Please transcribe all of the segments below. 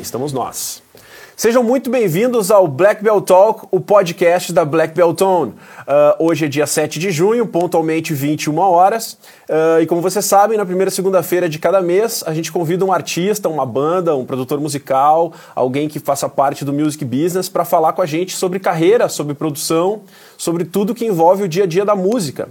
estamos nós. Sejam muito bem-vindos ao Black Belt Talk, o podcast da Black Belt Tone. Uh, hoje é dia 7 de junho, pontualmente 21 horas. Uh, e como vocês sabem, na primeira segunda-feira de cada mês, a gente convida um artista, uma banda, um produtor musical, alguém que faça parte do music business para falar com a gente sobre carreira, sobre produção, sobre tudo que envolve o dia a dia da música.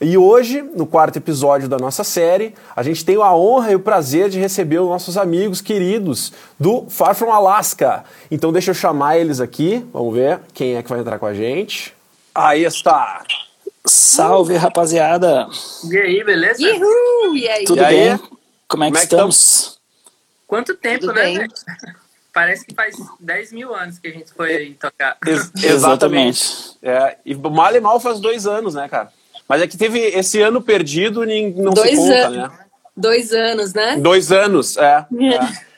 E hoje, no quarto episódio da nossa série, a gente tem a honra e o prazer de receber os nossos amigos queridos do Far From Alaska. Então deixa eu chamar eles aqui, vamos ver quem é que vai entrar com a gente. Aí está! Salve, rapaziada! E aí, beleza? Uhul! E aí? Tudo E aí? bem? Como é que Como é que estamos? Quanto tempo, Tudo né? bem. Parece que faz 10 mil anos que a gente foi aí tocar. Ex- Exatamente. É, e mal e mal faz dois anos, né, cara? Mas é que teve esse ano perdido, não se Dois conta, anos. né? Dois anos, né? Dois anos, é. é.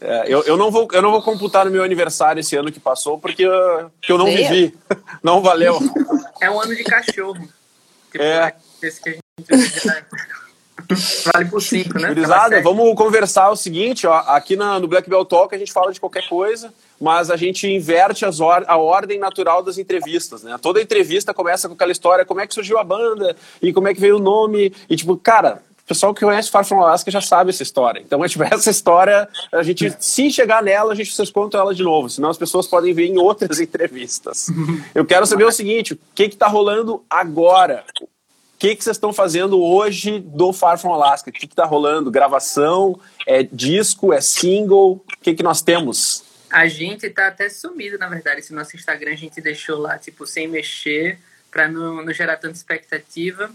É, eu, eu, não vou, eu não vou computar no meu aniversário esse ano que passou, porque eu, porque eu não eu. vivi. Não valeu. É um ano de cachorro. Tipo, É. Esse que a gente vale por 5, né? Gurizada, vamos conversar o seguinte, ó, aqui na, no Black Belt Talk a gente fala de qualquer coisa, mas a gente inverte as or a ordem natural das entrevistas, né? Toda entrevista começa com aquela história, como é que surgiu a banda, e como é que veio o nome, e tipo, cara, o pessoal que conhece Far From Alaska já sabe essa história. Então, tipo, essa história, a gente, se chegar nela, a gente vocês contam ela de novo, senão as pessoas podem ver em outras entrevistas. Eu quero saber o seguinte, o que que tá rolando agora? O que, que vocês estão fazendo hoje do Far From Alaska? O que está rolando? Gravação? É disco? É single? O que, que nós temos? A gente tá até sumido, na verdade. Esse nosso Instagram a gente deixou lá, tipo, sem mexer, pra não, não gerar tanta expectativa,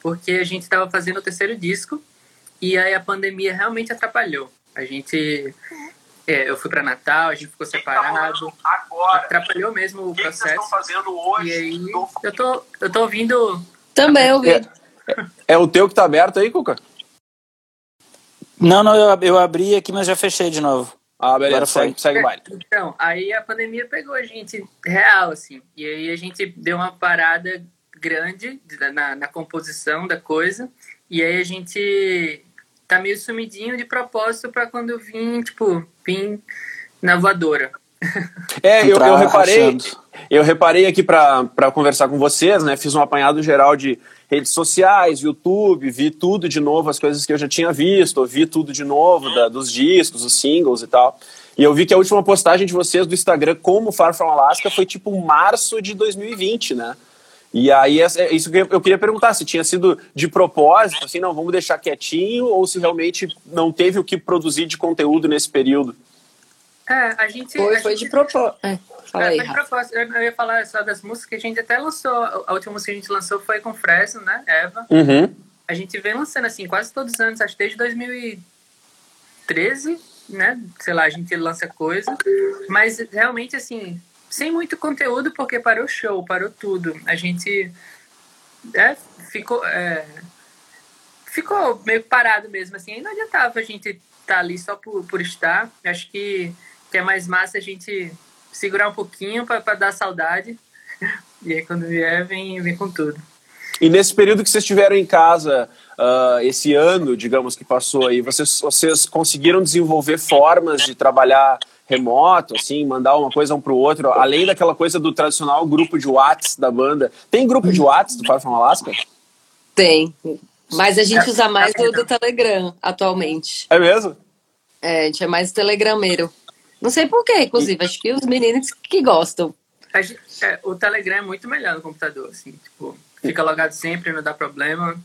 porque a gente tava fazendo o terceiro disco e aí a pandemia realmente atrapalhou. A gente. é, eu fui pra Natal, a gente ficou separado. Agora, Atrapalhou mesmo o processo. fazendo E aí, eu tô, eu tô ouvindo. Também ouvi. É, é o teu que tá aberto aí, Cuca? Não, não, eu, eu abri aqui, mas já fechei de novo. Ah, beleza, Agora segue, segue o baile. Então, aí a pandemia pegou a gente real, assim. E aí a gente deu uma parada grande na, na composição da coisa. E aí a gente tá meio sumidinho de propósito pra quando eu vim, tipo, vim na voadora. É, eu, eu reparei, achando. Eu reparei aqui para conversar com vocês, né? Fiz um apanhado geral de redes sociais, YouTube, vi tudo de novo, as coisas que eu já tinha visto, vi tudo de novo, da- dos discos, os singles e tal. E eu vi que a última postagem de vocês do Instagram como Far From Alaska foi tipo março de 2020, né? E aí, é isso que eu eu queria perguntar, se tinha sido de propósito, assim, não, vamos deixar quietinho, ou se realmente não teve o que produzir de conteúdo nesse período. É, a gente. Foi, a foi gente- de propósito. É, fala É, aí, Rafa. propósito. Eu eu ia falar só das músicas que a gente até lançou. A última música que a gente lançou foi com Fresno, né? Eva. Uhum. A gente vem lançando assim quase todos os anos, acho que desde 2013, né? Sei lá, a gente lança coisa, mas realmente assim, sem muito conteúdo porque parou o show, parou tudo. A gente é, ficou é, ficou meio parado mesmo assim. Aí não adiantava a gente estar ali só por, por estar. Acho que, que é mais massa a gente segurar um pouquinho para dar saudade. E aí quando vier, vem, vem com tudo. E nesse período que vocês estiveram em casa, ah, esse ano, digamos, que passou aí, vocês, vocês conseguiram desenvolver formas de trabalhar remoto, assim, mandar uma coisa um pro outro, além daquela coisa do tradicional grupo de Whats da banda. Tem grupo de Whats do Far From Alaska? Tem. Mas a gente usa mais o do Telegram atualmente. É mesmo? É, a gente é mais telegrameiro. Não sei porquê, inclusive. Acho que os meninos que gostam. A gente- é, o Telegram é muito melhor no computador, assim, tipo, fica logado sempre, não dá problema.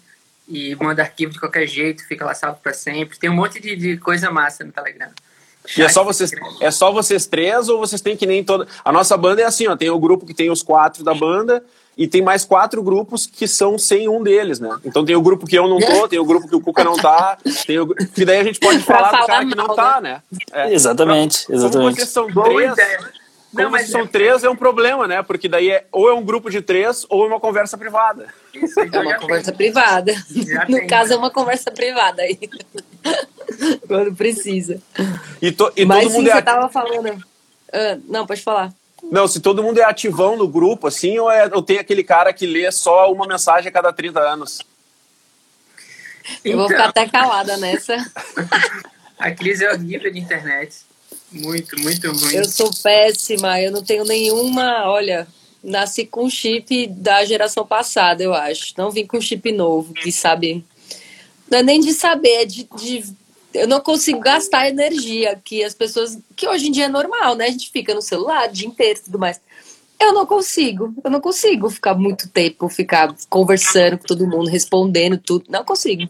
E manda arquivo de qualquer jeito, fica lá salvo pra sempre. Tem um monte de, de coisa massa no Telegram. E é só, vocês, é só vocês três ou vocês têm que nem toda. A nossa banda é assim, ó. Tem o grupo que tem os quatro da banda e tem mais quatro grupos que são sem um deles, né? Então tem o grupo que eu não tô, tem o grupo que o Cuca não tá, tem o... que daí a gente pode Pra falar do falar cara que não mal, tá, né? É. Exatamente, Como exatamente. vocês são Boa três, ideia. como Não, mas vocês são é- três é um problema, né? Porque daí é ou é um grupo de três ou é uma conversa privada. Isso, É então uma já conversa tem. privada. Já No tem, caso, né? é uma conversa privada aí. Quando precisa. E, to- e Mas todo sim, mundo é você tava falando. Ah, não, pode falar. Não, se todo mundo é ativão no grupo, assim, ou, é, ou tem aquele cara que lê só uma mensagem a cada 30 anos? Eu vou ficar até calada nessa. a crise é horrível de internet. Muito, muito ruim. Eu sou péssima, eu não tenho nenhuma. Olha, nasci com chip da geração passada, eu acho. Não vim com chip novo, que sabe. Não é nem de saber, é de, de. Eu não consigo gastar energia que as pessoas. Que hoje em dia é normal, né? A gente fica no celular o dia inteiro e tudo mais. Eu não consigo, eu não consigo ficar muito tempo, ficar conversando com todo mundo, respondendo tudo. Não consigo.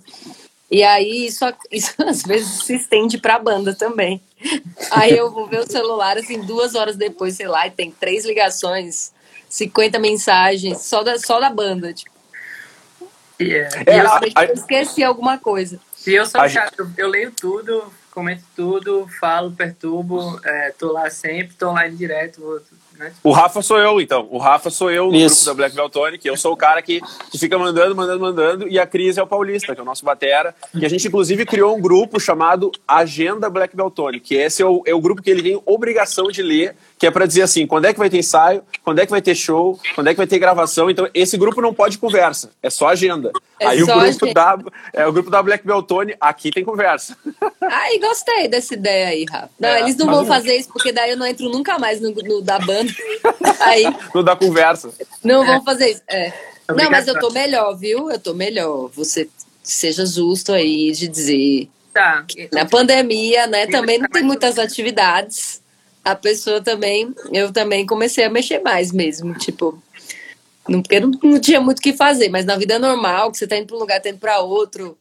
E aí isso, isso às vezes se estende para a banda também. Aí eu vou ver o celular assim duas horas depois, sei lá, e tem três ligações, 50 mensagens só da, só da banda. Tipo. Yeah. É, eu, eu esqueci alguma coisa. E eu sou chato, eu leio tudo, comento tudo, falo, perturbo, é, tô lá sempre, tô online direto, vou né? O Rafa sou eu, então. O Rafa sou eu no grupo da Black Beltonic. Eu sou o cara que, que fica mandando, mandando, mandando. E a Cris é o Paulista, que é o nosso batera. E a gente, inclusive, criou um grupo chamado Agenda Black Beltonic, que esse é o, é o grupo que ele tem obrigação de ler que é para dizer assim, quando é que vai ter ensaio, quando é que vai ter show, quando é que vai ter gravação. Então, esse grupo não pode conversa, é só agenda. É Aí só o grupo da é o grupo da Black Beltone, aqui tem conversa. Ai, gostei dessa ideia aí, Rafa. Não, é, eles não vão fazer isso porque daí eu não entro nunca mais no, no da banda. Aí não dá conversa. Não vão fazer isso. É. Não, mas eu tô melhor, viu? Eu tô melhor. Você seja justo aí de dizer. Tá. Na pandemia, né, também não tem muitas atividades a pessoa também, eu também comecei a mexer mais mesmo, tipo, não, porque não, não tinha muito o que fazer, mas na vida normal, que você tá indo para um lugar, tá indo para outro,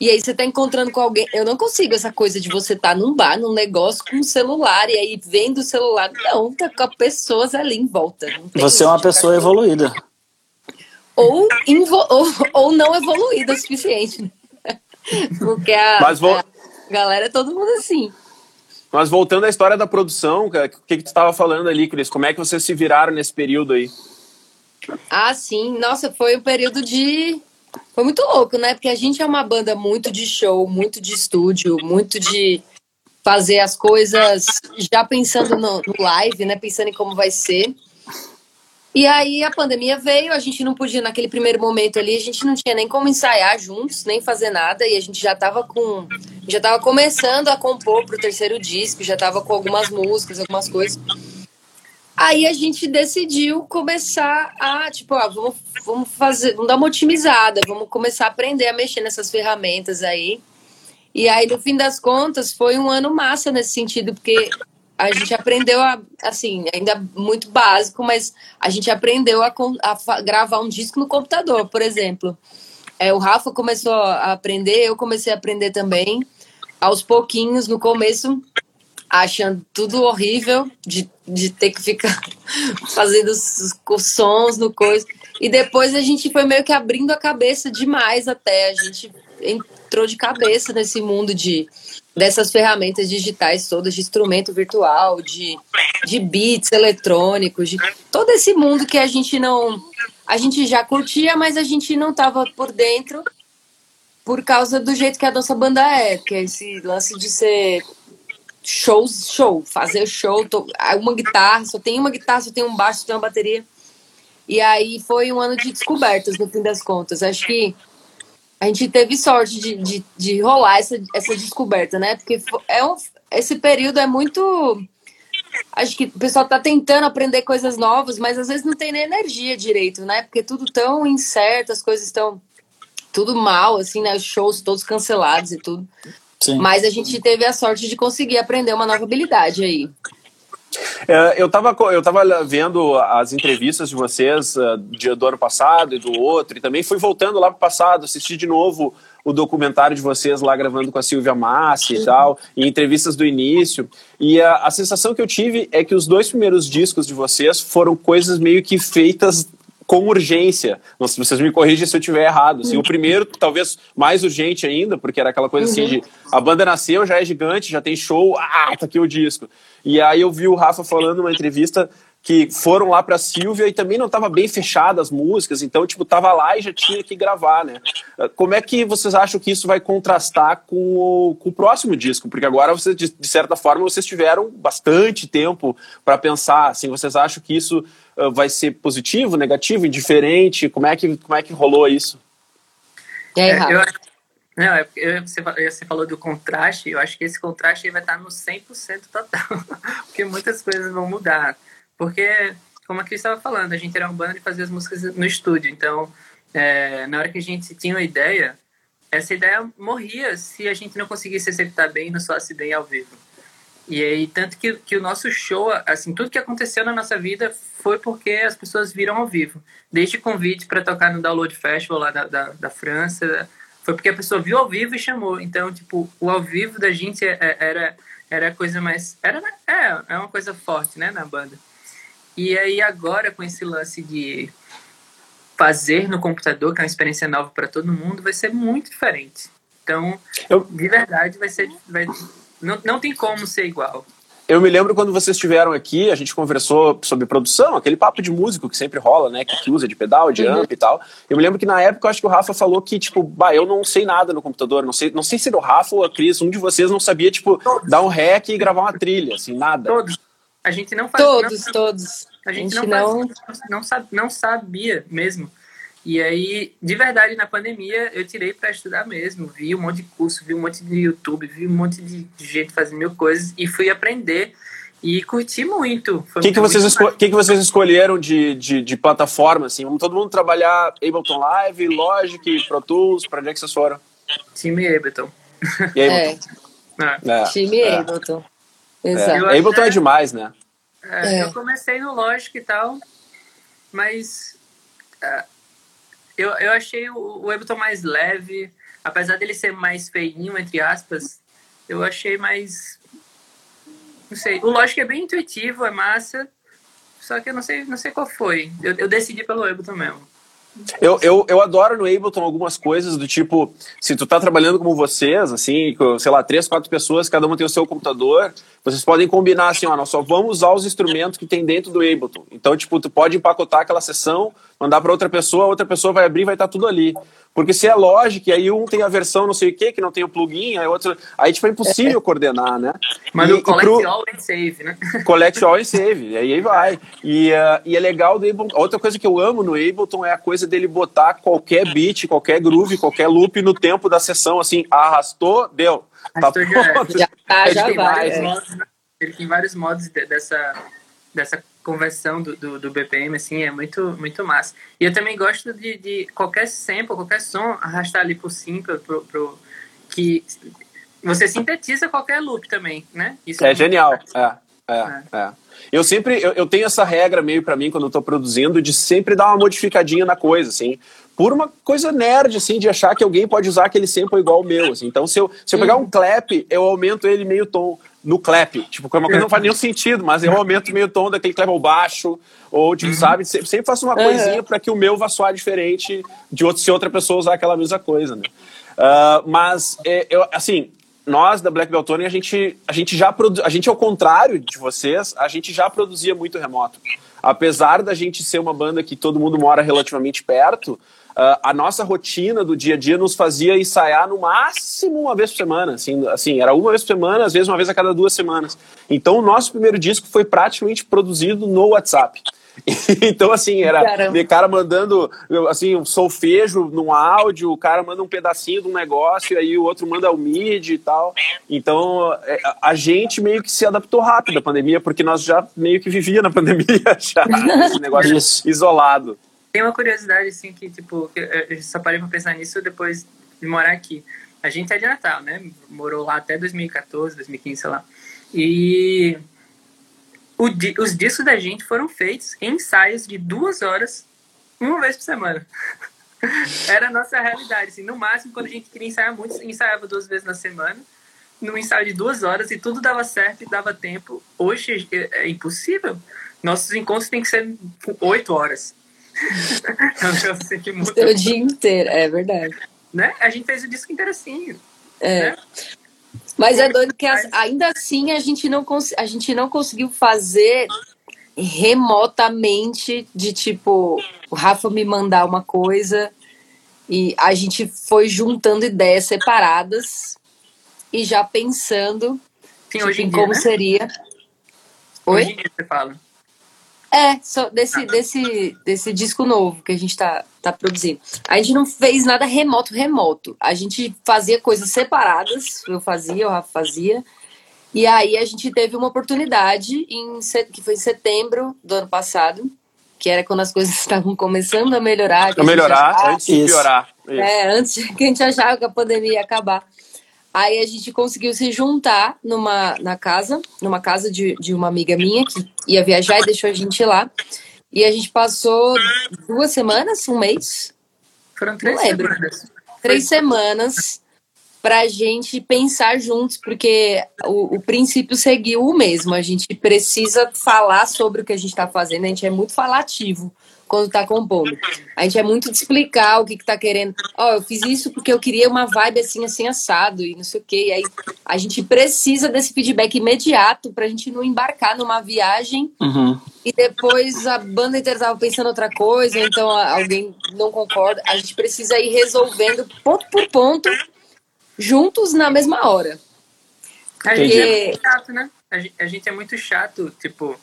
e aí você tá encontrando com alguém. Eu não consigo essa coisa de você estar tá num bar, num negócio com um celular, e aí vendo o celular, não, tá com pessoas ali em volta. Você é uma pessoa evoluída. Ou, ou, ou não evoluída o suficiente. Né? Porque a, Mas vou... a galera é todo mundo assim. Mas voltando à história da produção, o que, que tu estava falando ali, Cris? Como é que vocês se viraram nesse período aí? Ah, sim. Nossa, foi um período de. Foi muito louco, né? Porque a gente é uma banda muito de show, muito de estúdio, muito de fazer as coisas já pensando no, no live, né? Pensando em como vai ser. E aí a pandemia veio, a gente não podia, naquele primeiro momento ali, a gente não tinha nem como ensaiar juntos, nem fazer nada, e a gente já estava com. Já estava começando a compor pro terceiro disco, já estava com algumas músicas, algumas coisas. Aí a gente decidiu começar a, tipo, ah, vamos, vamos fazer, vamos dar uma otimizada, vamos começar a aprender a mexer nessas ferramentas aí. E aí, no fim das contas, foi um ano massa nesse sentido, porque a gente aprendeu a, assim, ainda muito básico, mas a gente aprendeu a, a gravar um disco no computador, por exemplo. É, o Rafa começou a aprender, eu comecei a aprender também. Aos pouquinhos, no começo, achando tudo horrível de, de ter que ficar fazendo os, os sons no coisa. E depois a gente foi meio que abrindo a cabeça demais até. A gente entrou de cabeça nesse mundo de dessas ferramentas digitais todas, de instrumento virtual, de, de beats eletrônicos, de todo esse mundo que a gente não. A gente já curtia, mas a gente não estava por dentro por causa do jeito que a nossa banda é, que é esse lance de ser show, show, fazer show, uma guitarra, só tem uma guitarra, só tem um baixo, só tem uma bateria. E aí foi um ano de descobertas, no fim das contas. Acho que a gente teve sorte de, de, de rolar essa, essa descoberta, né? Porque é um, esse período é muito. Acho que o pessoal tá tentando aprender coisas novas, mas às vezes não tem nem energia direito, né? Porque tudo tão incerto, as coisas estão tudo mal, assim, né? Os shows todos cancelados e tudo. Sim. Mas a gente teve a sorte de conseguir aprender uma nova habilidade aí. É, eu estava eu tava vendo as entrevistas de vocês uh, do ano passado e do outro, e também fui voltando lá para o passado, assisti de novo o documentário de vocês lá gravando com a Silvia Massi e tal, e entrevistas do início. E a, a sensação que eu tive é que os dois primeiros discos de vocês foram coisas meio que feitas com urgência. Vocês me corrigem se eu estiver errado. Assim, o primeiro, talvez mais urgente ainda, porque era aquela coisa assim de a banda nasceu, já é gigante, já tem show, ah, tá aqui o disco. E aí eu vi o Rafa falando numa entrevista que foram lá para Silvia e também não estava bem fechada as músicas, então tipo tava lá e já tinha que gravar, né? Como é que vocês acham que isso vai contrastar com o, com o próximo disco? Porque agora vocês de, de certa forma vocês tiveram bastante tempo para pensar, assim, vocês acham que isso uh, vai ser positivo, negativo, indiferente? Como é que como é que rolou isso? É, eu, Não, é porque você, você falou do contraste, eu acho que esse contraste vai estar no 100% total, porque muitas coisas vão mudar. Porque, como a Cris estava falando, a gente era um bando de fazer as músicas no estúdio, então, é, na hora que a gente tinha uma ideia, essa ideia morria se a gente não conseguisse executar bem no soasse bem ao vivo. E aí, tanto que, que o nosso show, assim, tudo que aconteceu na nossa vida foi porque as pessoas viram ao vivo. Desde convite para tocar no Download Festival lá da, da, da França, foi porque a pessoa viu ao vivo e chamou. Então, tipo, o ao vivo da gente é, é, era era a coisa mais era é, é uma coisa forte, né, na banda. E aí agora com esse lance de fazer no computador, que é uma experiência nova para todo mundo, vai ser muito diferente. Então, Eu... de verdade vai ser vai, não, não tem como ser igual. Eu me lembro quando vocês estiveram aqui, a gente conversou sobre produção, aquele papo de músico que sempre rola, né? Que, que usa de pedal, de uhum. amp e tal. Eu me lembro que na época eu acho que o Rafa falou que, tipo, bah, eu não sei nada no computador, não sei, não sei se era o Rafa ou a Cris, um de vocês não sabia, tipo, Todos. dar um rec e gravar uma trilha, assim, nada. Todos. A gente não faz. Todos, não, todos. A gente, a gente não, não... Faz, não, não sabia mesmo. E aí, de verdade, na pandemia, eu tirei para estudar mesmo. Vi um monte de curso, vi um monte de YouTube, vi um monte de gente fazendo mil coisas e fui aprender e curti muito. O que, que, vocês esco que, que vocês escolheram de, de, de, plataforma? Assim? Vamos todo mundo trabalhar Ableton Live, Logic, Pro Tools, para onde é que vocês foram? Time Ableton. E Ableton? É. É. Time é. Ableton. Exato. É. Ableton é demais, né? É, eu comecei no Logic e tal, mas uh, eu, eu achei o, o Ableton mais leve, apesar dele ser mais feinho, entre aspas, eu achei mais não sei. O Logic é bem intuitivo, é massa. Só que eu não sei, não sei qual foi. Eu, eu decidi pelo Ableton mesmo. Eu, eu, eu adoro no Ableton algumas coisas do tipo, se tu tá trabalhando como vocês, assim, com, sei lá, três, quatro pessoas, cada uma tem o seu computador, vocês podem combinar assim, ó, nós só vamos usar os instrumentos que tem dentro do Ableton. Então, tipo, tu pode empacotar aquela sessão, mandar para outra pessoa, a outra pessoa vai abrir e vai estar tá tudo ali. Porque se é lógico, aí um tem a versão não sei o que, que não tem o plugin, aí outro. Aí tipo, é impossível é. coordenar, né? Mas e, o collect pro... all and save, né? Collect all and save, e aí vai. E, uh, e é legal do Ableton. Outra coisa que eu amo no Ableton é a coisa dele botar qualquer beat, qualquer groove, qualquer loop no tempo da sessão, assim, arrastou, deu. Tá pronto. Já, tá, já vai. É. Modos, ele tem vários modos dessa, dessa conversão do, do, do, BPM, assim, é muito, muito massa. E eu também gosto de, de qualquer sample, qualquer som, arrastar ali por cima, pro, pro, que você sintetiza qualquer loop também, né? Isso é, é genial, é, é, é, é. Eu sempre, eu, eu tenho essa regra meio para mim quando eu tô produzindo, de sempre dar uma modificadinha na coisa, assim, por uma coisa nerd, assim, de achar que alguém pode usar aquele sample igual o meu, assim. Então, se eu, se eu pegar um clap, eu aumento ele meio tom no clap. Tipo, é uma coisa que não faz nenhum sentido, mas eu aumento meio tom daquele clap ao baixo, ou, tipo, uhum. sabe? Sempre, sempre faço uma coisinha para que o meu vá soar diferente de outro, se outra pessoa usar aquela mesma coisa, né? Uh, mas, é, eu, assim, nós da Black Belt Tony, a gente, a gente já produ... a gente ao contrário de vocês, a gente já produzia muito remoto. Apesar da gente ser uma banda que todo mundo mora relativamente perto, Uh, a nossa rotina do dia a dia nos fazia ensaiar no máximo uma vez por semana. Assim, assim, era uma vez por semana, às vezes uma vez a cada duas semanas. Então, o nosso primeiro disco foi praticamente produzido no WhatsApp. então, assim, era Caramba. cara mandando assim, um solfejo num áudio, o cara manda um pedacinho de um negócio, e aí o outro manda o MIDI e tal. Então, é, a gente meio que se adaptou rápido à pandemia, porque nós já meio que vivia na pandemia, já, esse negócio isolado. Tem uma curiosidade, assim, que, tipo, eu só parei pra pensar nisso depois de morar aqui. A gente é de Natal, né? Morou lá até 2014, 2015, sei lá. E os discos da gente foram feitos em ensaios de duas horas, uma vez por semana. Era a nossa realidade. Assim, no máximo, quando a gente queria ensaiar muito, ensaiava duas vezes na semana, num ensaio de duas horas, e tudo dava certo e dava tempo. Hoje é, é impossível. Nossos encontros têm que ser oito horas. É o dia inteiro, é verdade. Né? A gente fez o disco inteiro assim. É. Né? Mas é doido que ainda assim a gente, não a gente não conseguiu fazer remotamente de tipo o Rafa me mandar uma coisa e a gente foi juntando ideias separadas e já pensando Sim, tipo, em dia, como né? seria. Oi? Hoje em dia você fala. É, só desse, desse, desse disco novo que a gente tá, tá produzindo. A gente não fez nada remoto, remoto. A gente fazia coisas separadas, eu fazia, o Rafa fazia. E aí a gente teve uma oportunidade, em, que foi em setembro do ano passado, que era quando as coisas estavam começando a melhorar. A melhorar, achava, antes de piorar. Isso. É, antes que a gente achava que a pandemia ia acabar. Aí a gente conseguiu se juntar numa na casa, numa casa de, de uma amiga minha que ia viajar e deixou a gente lá. E a gente passou duas semanas, um mês. Foram três semanas. Três semanas para a gente pensar juntos, porque o, o, princípio seguiu o mesmo. A gente precisa falar sobre o que a gente está fazendo, a gente é muito falativo quando está compondo. A gente é muito de explicar o que, está querendo. Ó, oh, eu fiz isso porque eu queria uma vibe assim, assim, assado, e não sei o quê. E aí a gente precisa desse feedback imediato para a gente não embarcar numa viagem uhum. e depois a banda inteira estava pensando outra coisa, então alguém não concorda. A gente precisa ir resolvendo ponto por ponto juntos na mesma hora. A gente é muito chato, né? A gente é muito chato, tipo.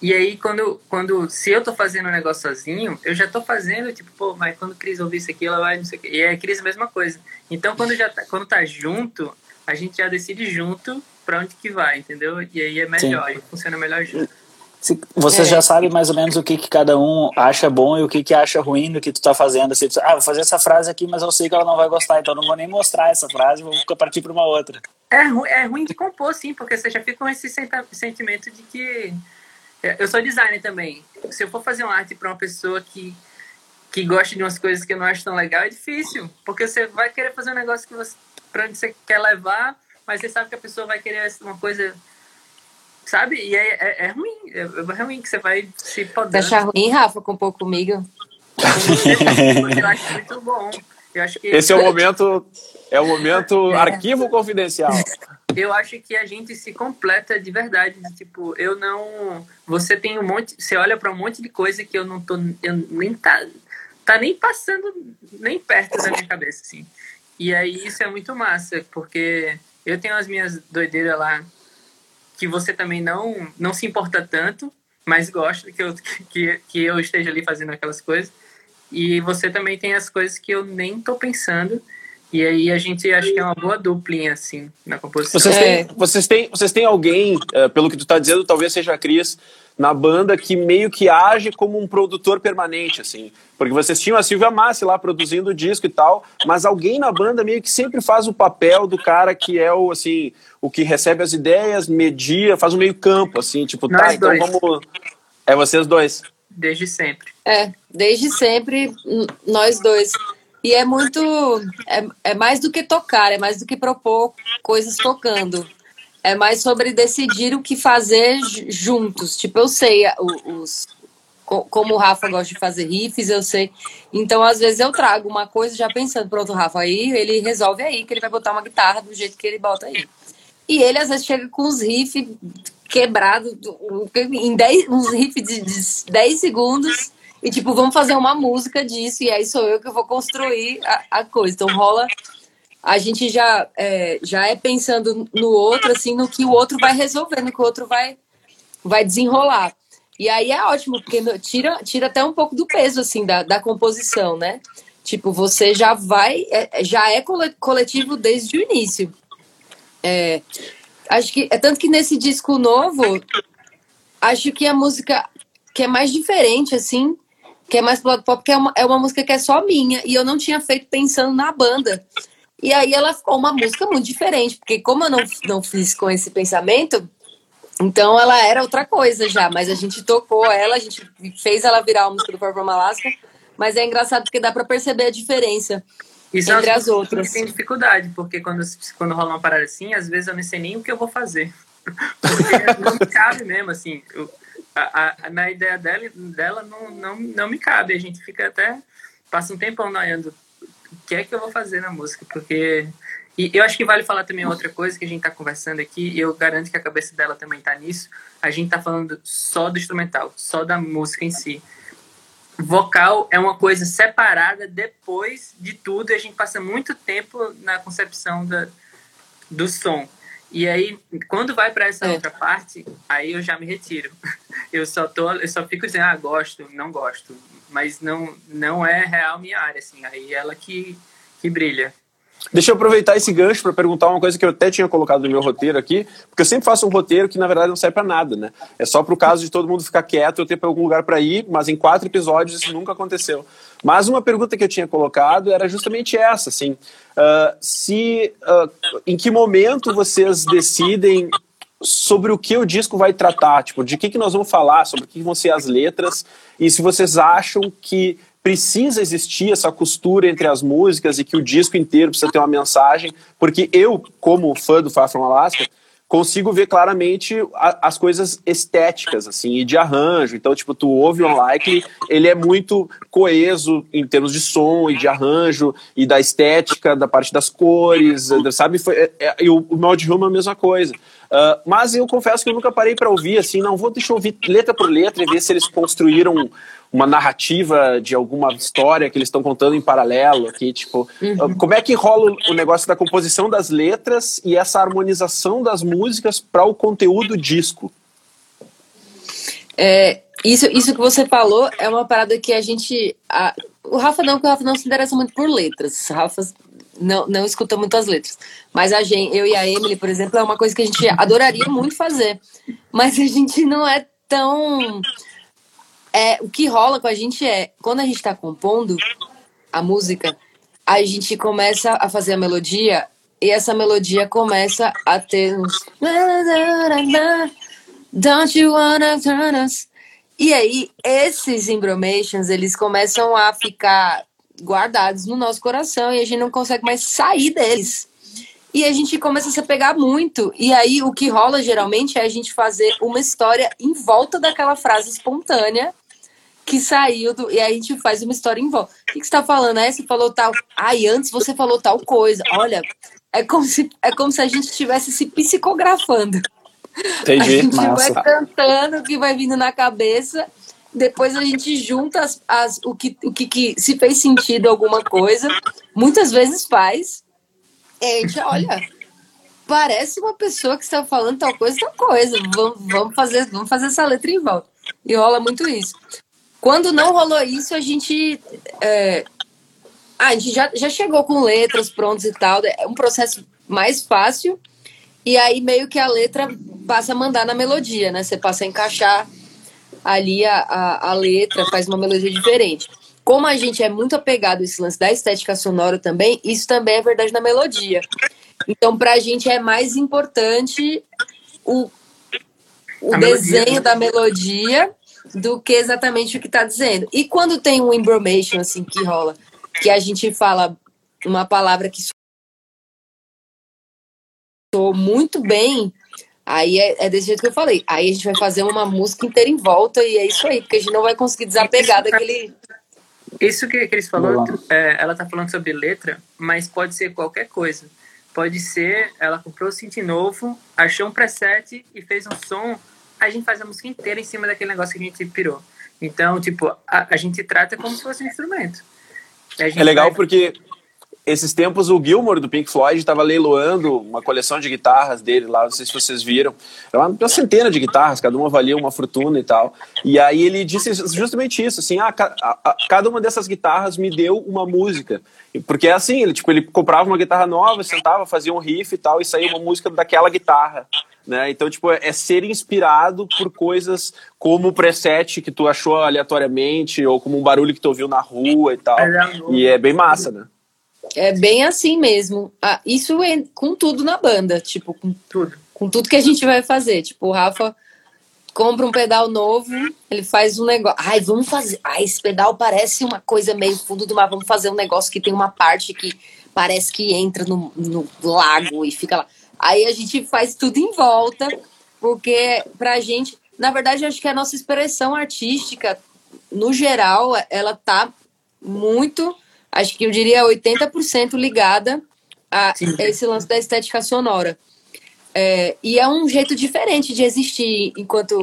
E aí, quando, quando se eu tô fazendo um negócio sozinho, eu já tô fazendo, tipo, pô, mas quando a Cris ouvir isso aqui, ela vai, não sei o quê. E a Cris a mesma coisa. Então, quando, já tá, quando tá junto, a gente já decide junto pra onde que vai, entendeu? E aí é melhor, funciona melhor junto. Você é. já sabe mais ou menos o que, que cada um acha bom e o que, que acha ruim do que tu tá fazendo. Assim, ah, vou fazer essa frase aqui, mas eu sei que ela não vai gostar, então não vou nem mostrar essa frase, vou partir para uma outra. É, ru é ruim de compor, sim, porque você já fica com esse sentimento de que. É, eu sou designer também. Se eu for fazer uma arte para uma pessoa que, que gosta de umas coisas que eu não acho tão legal, é difícil. Porque você vai querer fazer um negócio que você, para onde você quer levar, mas você sabe que a pessoa vai querer uma coisa Sabe? E é, é, é ruim. É, é, ruim que você vai se podando. Deixar ruim, Rafa, compor comigo? Eu acho muito bom. Eu acho que... Esse é o momento, é o momento é. arquivo confidencial. Eu acho que a gente se completa de verdade. De, tipo, eu não. Você tem um monte. Você olha para um monte de coisa que eu não tô. Eu nem tá, tá nem passando nem perto da minha cabeça, assim. E aí isso é muito massa, porque eu tenho as minhas doideiras lá que você também não, não se importa tanto, mas gosta que eu, que, que eu esteja ali fazendo aquelas coisas. E você também tem as coisas que eu nem tô pensando. E aí a gente acha que é uma boa duplinha, assim, na composição. Vocês têm, é. vocês têm, vocês têm alguém, uh, pelo que tu tá dizendo, talvez seja a Cris, na banda que meio que age como um produtor permanente, assim. Porque vocês tinham a Silvia Massi lá produzindo o disco e tal, mas alguém na banda meio que sempre faz o papel do cara que é o, assim, o que recebe as ideias, media, faz o meio campo, assim, tipo, tá, Nós tá, dois. então vamos... É vocês dois. Desde sempre. É, desde sempre, nós dois. E é muito. É, é mais do que tocar, é mais do que propor coisas tocando. É mais sobre decidir o que fazer juntos. Tipo, eu sei os, como o Rafa gosta de fazer riffs, eu sei. Então, às vezes, eu trago uma coisa já pensando, pronto, Rafa, aí ele resolve aí que ele vai botar uma guitarra do jeito que ele bota aí. E ele, às vezes, chega com uns riffs quebrados, em 10, uns riffs de 10 segundos, e tipo, vamos fazer uma música disso, e aí sou eu que vou construir a, a coisa. Então rola a gente já é, já é pensando no outro, assim, no que o outro vai resolver, no que o outro vai, vai desenrolar. E aí é ótimo, porque tira, tira até um pouco do peso, assim, da, da composição, né? Tipo, você já vai, é, já é coletivo desde o início. É, acho que, é tanto que nesse disco novo, acho que a música que é mais diferente, assim, que é mais pro lado pop, que é uma, é uma música que é só minha, e eu não tinha feito pensando na banda. E aí ela ficou uma música muito diferente, porque como eu não, não fiz com esse pensamento, então ela era outra coisa já, mas a gente tocou ela, a gente fez ela virar a música do Purple Alaska, mas é engraçado porque dá para perceber a diferença Isso entre as outras. Tem dificuldade, porque quando, quando rola uma parada assim, às vezes eu não sei nem o que eu vou fazer. Porque não me cabe mesmo, assim. Eu, a, a, na ideia dela, dela não, não, não me cabe. A gente fica até. Passa um tempão noiando o que é que eu vou fazer na música, porque. E eu acho que vale falar também outra coisa que a gente tá conversando aqui, e eu garanto que a cabeça dela também tá nisso. A gente tá falando só do instrumental, só da música em si. Vocal é uma coisa separada depois de tudo, a gente passa muito tempo na concepção da, do som. E aí, quando vai para essa é. outra parte, aí eu já me retiro. Eu só tô, eu só fico dizendo, ah, gosto, não gosto, mas não não é real minha área assim. Aí ela que que brilha. Deixa eu aproveitar esse gancho para perguntar uma coisa que eu até tinha colocado no meu roteiro aqui, porque eu sempre faço um roteiro que na verdade não serve para nada, né? É só para o caso de todo mundo ficar quieto, eu ter para algum lugar para ir, mas em quatro episódios isso nunca aconteceu. Mas uma pergunta que eu tinha colocado era justamente essa, assim, uh, se uh, em que momento vocês decidem sobre o que o disco vai tratar, tipo, de que que nós vamos falar, sobre o que vão ser as letras? E se vocês acham que precisa existir essa costura entre as músicas e que o disco inteiro precisa ter uma mensagem, porque eu, como fã do Far From Alaska, consigo ver claramente a, as coisas estéticas, assim, e de arranjo. Então, tipo, tu ouve o Unlikely, ele é muito coeso em termos de som e de arranjo, e da estética, da parte das cores, sabe? Foi, é, é, e o, o Home é a mesma coisa. Uh, mas eu confesso que eu nunca parei para ouvir, assim, não vou deixar ouvir letra por letra e ver se eles construíram uma narrativa de alguma história que eles estão contando em paralelo aqui, tipo, uhum. como é que rola o negócio da composição das letras e essa harmonização das músicas para o conteúdo disco? É, isso, isso que você falou é uma parada que a gente. A, o Rafa não, porque o Rafa não se interessa muito por letras. O Rafa não, não escuta muitas letras. Mas a gente, eu e a Emily, por exemplo, é uma coisa que a gente adoraria muito fazer. Mas a gente não é tão é, o que rola com a gente é, quando a gente está compondo a música, a gente começa a fazer a melodia e essa melodia começa a ter uns. Don't you wanna turn us? E aí, esses embromations, eles começam a ficar guardados no nosso coração e a gente não consegue mais sair deles. E a gente começa a se pegar muito. E aí, o que rola geralmente é a gente fazer uma história em volta daquela frase espontânea que saiu do. E aí a gente faz uma história em volta. O que, que você tá falando? É, você falou tal. Ai, antes você falou tal coisa. Olha, é como se, é como se a gente estivesse se psicografando. Entendi. A gente Massa. vai cantando o que vai vindo na cabeça. Depois a gente junta as, as, o, que, o que, que se fez sentido alguma coisa. Muitas vezes faz. E a gente, olha, parece uma pessoa que está falando tal coisa, tal coisa. Vamos, vamos, fazer, vamos fazer essa letra em volta. E rola muito isso. Quando não rolou isso, a gente. É, a gente já, já chegou com letras prontas e tal. É um processo mais fácil. E aí, meio que a letra passa a mandar na melodia, né? Você passa a encaixar ali a, a, a letra, faz uma melodia diferente. Como a gente é muito apegado a esse lance da estética sonora também, isso também é verdade na melodia. Então, pra gente é mais importante o, o desenho melodia. da melodia do que exatamente o que está dizendo. E quando tem um embromation, assim, que rola, que a gente fala uma palavra que soou muito bem, aí é, é, desse jeito que eu falei. Aí a gente vai fazer uma música inteira em volta e é isso aí, porque a gente não vai conseguir desapegar daquele... Isso que, que eles falou, é, ela tá falando sobre letra, mas pode ser qualquer coisa. Pode ser, ela comprou o synth novo, achou um preset e fez um som a gente faz a música inteira em cima daquele negócio que a gente pirou. Então, tipo, a, a gente trata como se fosse um instrumento. É legal vai... porque esses tempos o Gilmore do Pink Floyd estava leiloando uma coleção de guitarras dele lá, não sei se vocês viram. Era uma, uma, centena de guitarras, cada uma valia uma fortuna e tal. E aí ele disse justamente isso, assim, ah, a, a, cada uma dessas guitarras me deu uma música. Porque é assim, ele, tipo, ele comprava uma guitarra nova, sentava, fazia um riff e tal, e saía uma música daquela guitarra. Né? Então, tipo, é ser inspirado por coisas como o preset que tu achou aleatoriamente, ou como um barulho que tu ouviu na rua e tal. E é bem massa, né? É bem assim mesmo. Ah, isso é com tudo na banda, tipo, com tudo. Com tudo que a gente vai fazer. Tipo, o Rafa compra um pedal novo, ele faz um negócio. Ai, vamos fazer. Ai, esse pedal parece uma coisa meio fundo do mar. Vamos fazer um negócio que tem uma parte que parece que entra no, no lago e fica lá. Aí a gente faz tudo em volta, porque pra gente, na verdade, acho que a nossa expressão artística, no geral, ela tá muito, acho que eu diria 80% ligada a Sim. esse lance da estética sonora. É, e é um jeito diferente de existir enquanto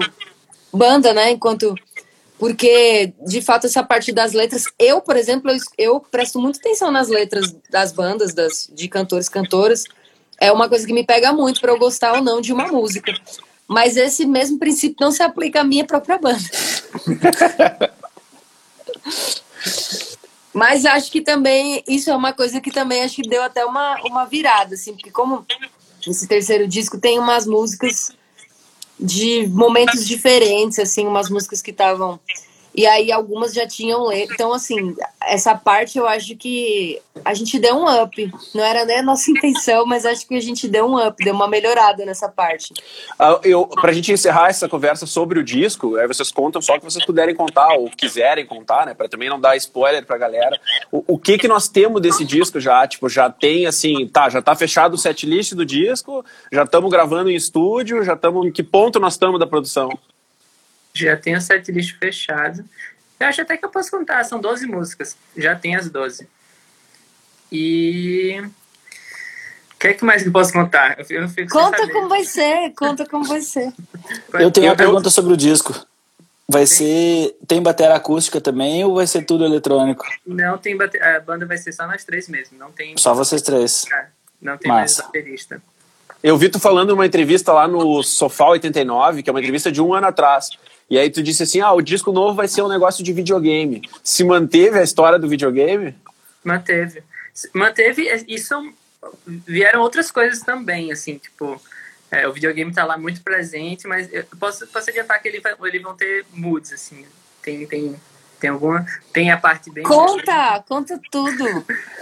banda, né? Enquanto. Porque, de fato, essa parte das letras, eu, por exemplo, eu, eu presto muita atenção nas letras das bandas, das, de cantores, cantoras, é uma coisa que me pega muito para eu gostar ou não de uma música. Mas esse mesmo princípio não se aplica à minha própria banda. Mas acho que também, isso é uma coisa que também acho que deu até uma, uma virada, assim, porque como esse terceiro disco tem umas músicas de momentos diferentes, assim, umas músicas que estavam e aí algumas já tinham letra. Então, assim, essa parte eu acho que a gente deu um up. Não era nem a nossa intenção, mas acho que a gente deu um up, deu uma melhorada nessa parte. Uh, eu, pra gente encerrar essa conversa sobre o disco, aí vocês contam só o que vocês puderem contar, ou quiserem contar, né? Pra também não dar spoiler pra galera. O, o que que nós temos desse disco já? Tipo, já tem assim, tá, já tá fechado o setlist do disco, já estamos gravando em estúdio, já estamos. Em que ponto nós estamos da produção? Já tem o setlist fechado. Eu acho até que eu posso contar, são 12 músicas, já tem as 12. E. O que, é que mais eu posso contar? Eu não fico conta vai ser, conta vai ser. Eu tenho uma pergunta sobre o disco. Vai tem. ser. Tem bateria acústica também ou vai ser tudo eletrônico? Não, tem bateria. A banda vai ser só nós três mesmo. Não tem. Só vocês três. Não tem Massa. mais baterista. Eu vi tu falando numa entrevista lá no Sofá 89, que é uma entrevista de um ano atrás. E aí tu disse assim, ah, o disco novo vai ser um negócio de videogame. Se manteve a história do videogame? Manteve. Manteve, e são, vieram outras coisas também, assim, tipo, é, o videogame tá lá muito presente, mas eu posso, posso adiantar que ele vai, eles vão ter moods, assim, tem, tem, tem alguma, tem a parte bem... Conta, conta tudo.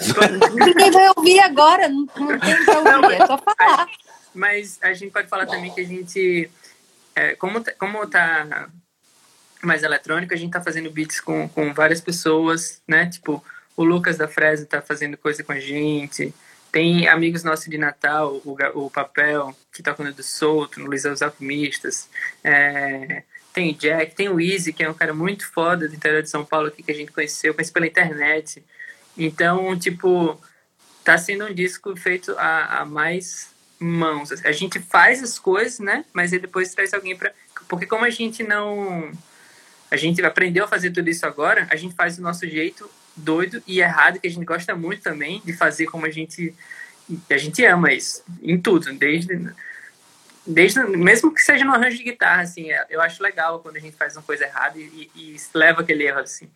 Ninguém vai ouvir agora, não, não tem pra ouvir, é só falar. Mas a gente pode falar também que a gente é, como, tá, como tá mais eletrônico, a gente tá fazendo beats com, com várias pessoas, né? Tipo, o Lucas da Fresa tá fazendo coisa com a gente. Tem amigos nossos de Natal, o, o Papel, que tá falando do Solto, no Luiz os Alquimistas. É, tem o Jack, tem o Easy, que é um cara muito foda do interior de São Paulo aqui, que a gente conheceu, conheci pela internet. Então, tipo, tá sendo um disco feito a, a mais mãos. A gente faz as coisas, né? Mas ele depois traz alguém para. Porque como a gente não. A gente aprendeu a fazer tudo isso agora, a gente faz do nosso jeito doido e errado, que a gente gosta muito também de fazer como a gente. A gente ama isso, em tudo, desde. Desde, mesmo que seja no arranjo de guitarra, assim, é, eu acho legal quando a gente faz uma coisa errada e, e, e leva aquele erro, assim.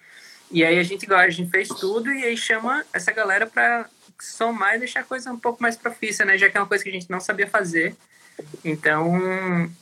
E aí a gente, a gente fez tudo e aí chama essa galera para somar e deixar a coisa um pouco mais profícia, né? Já que é uma coisa que a gente não sabia fazer. Então.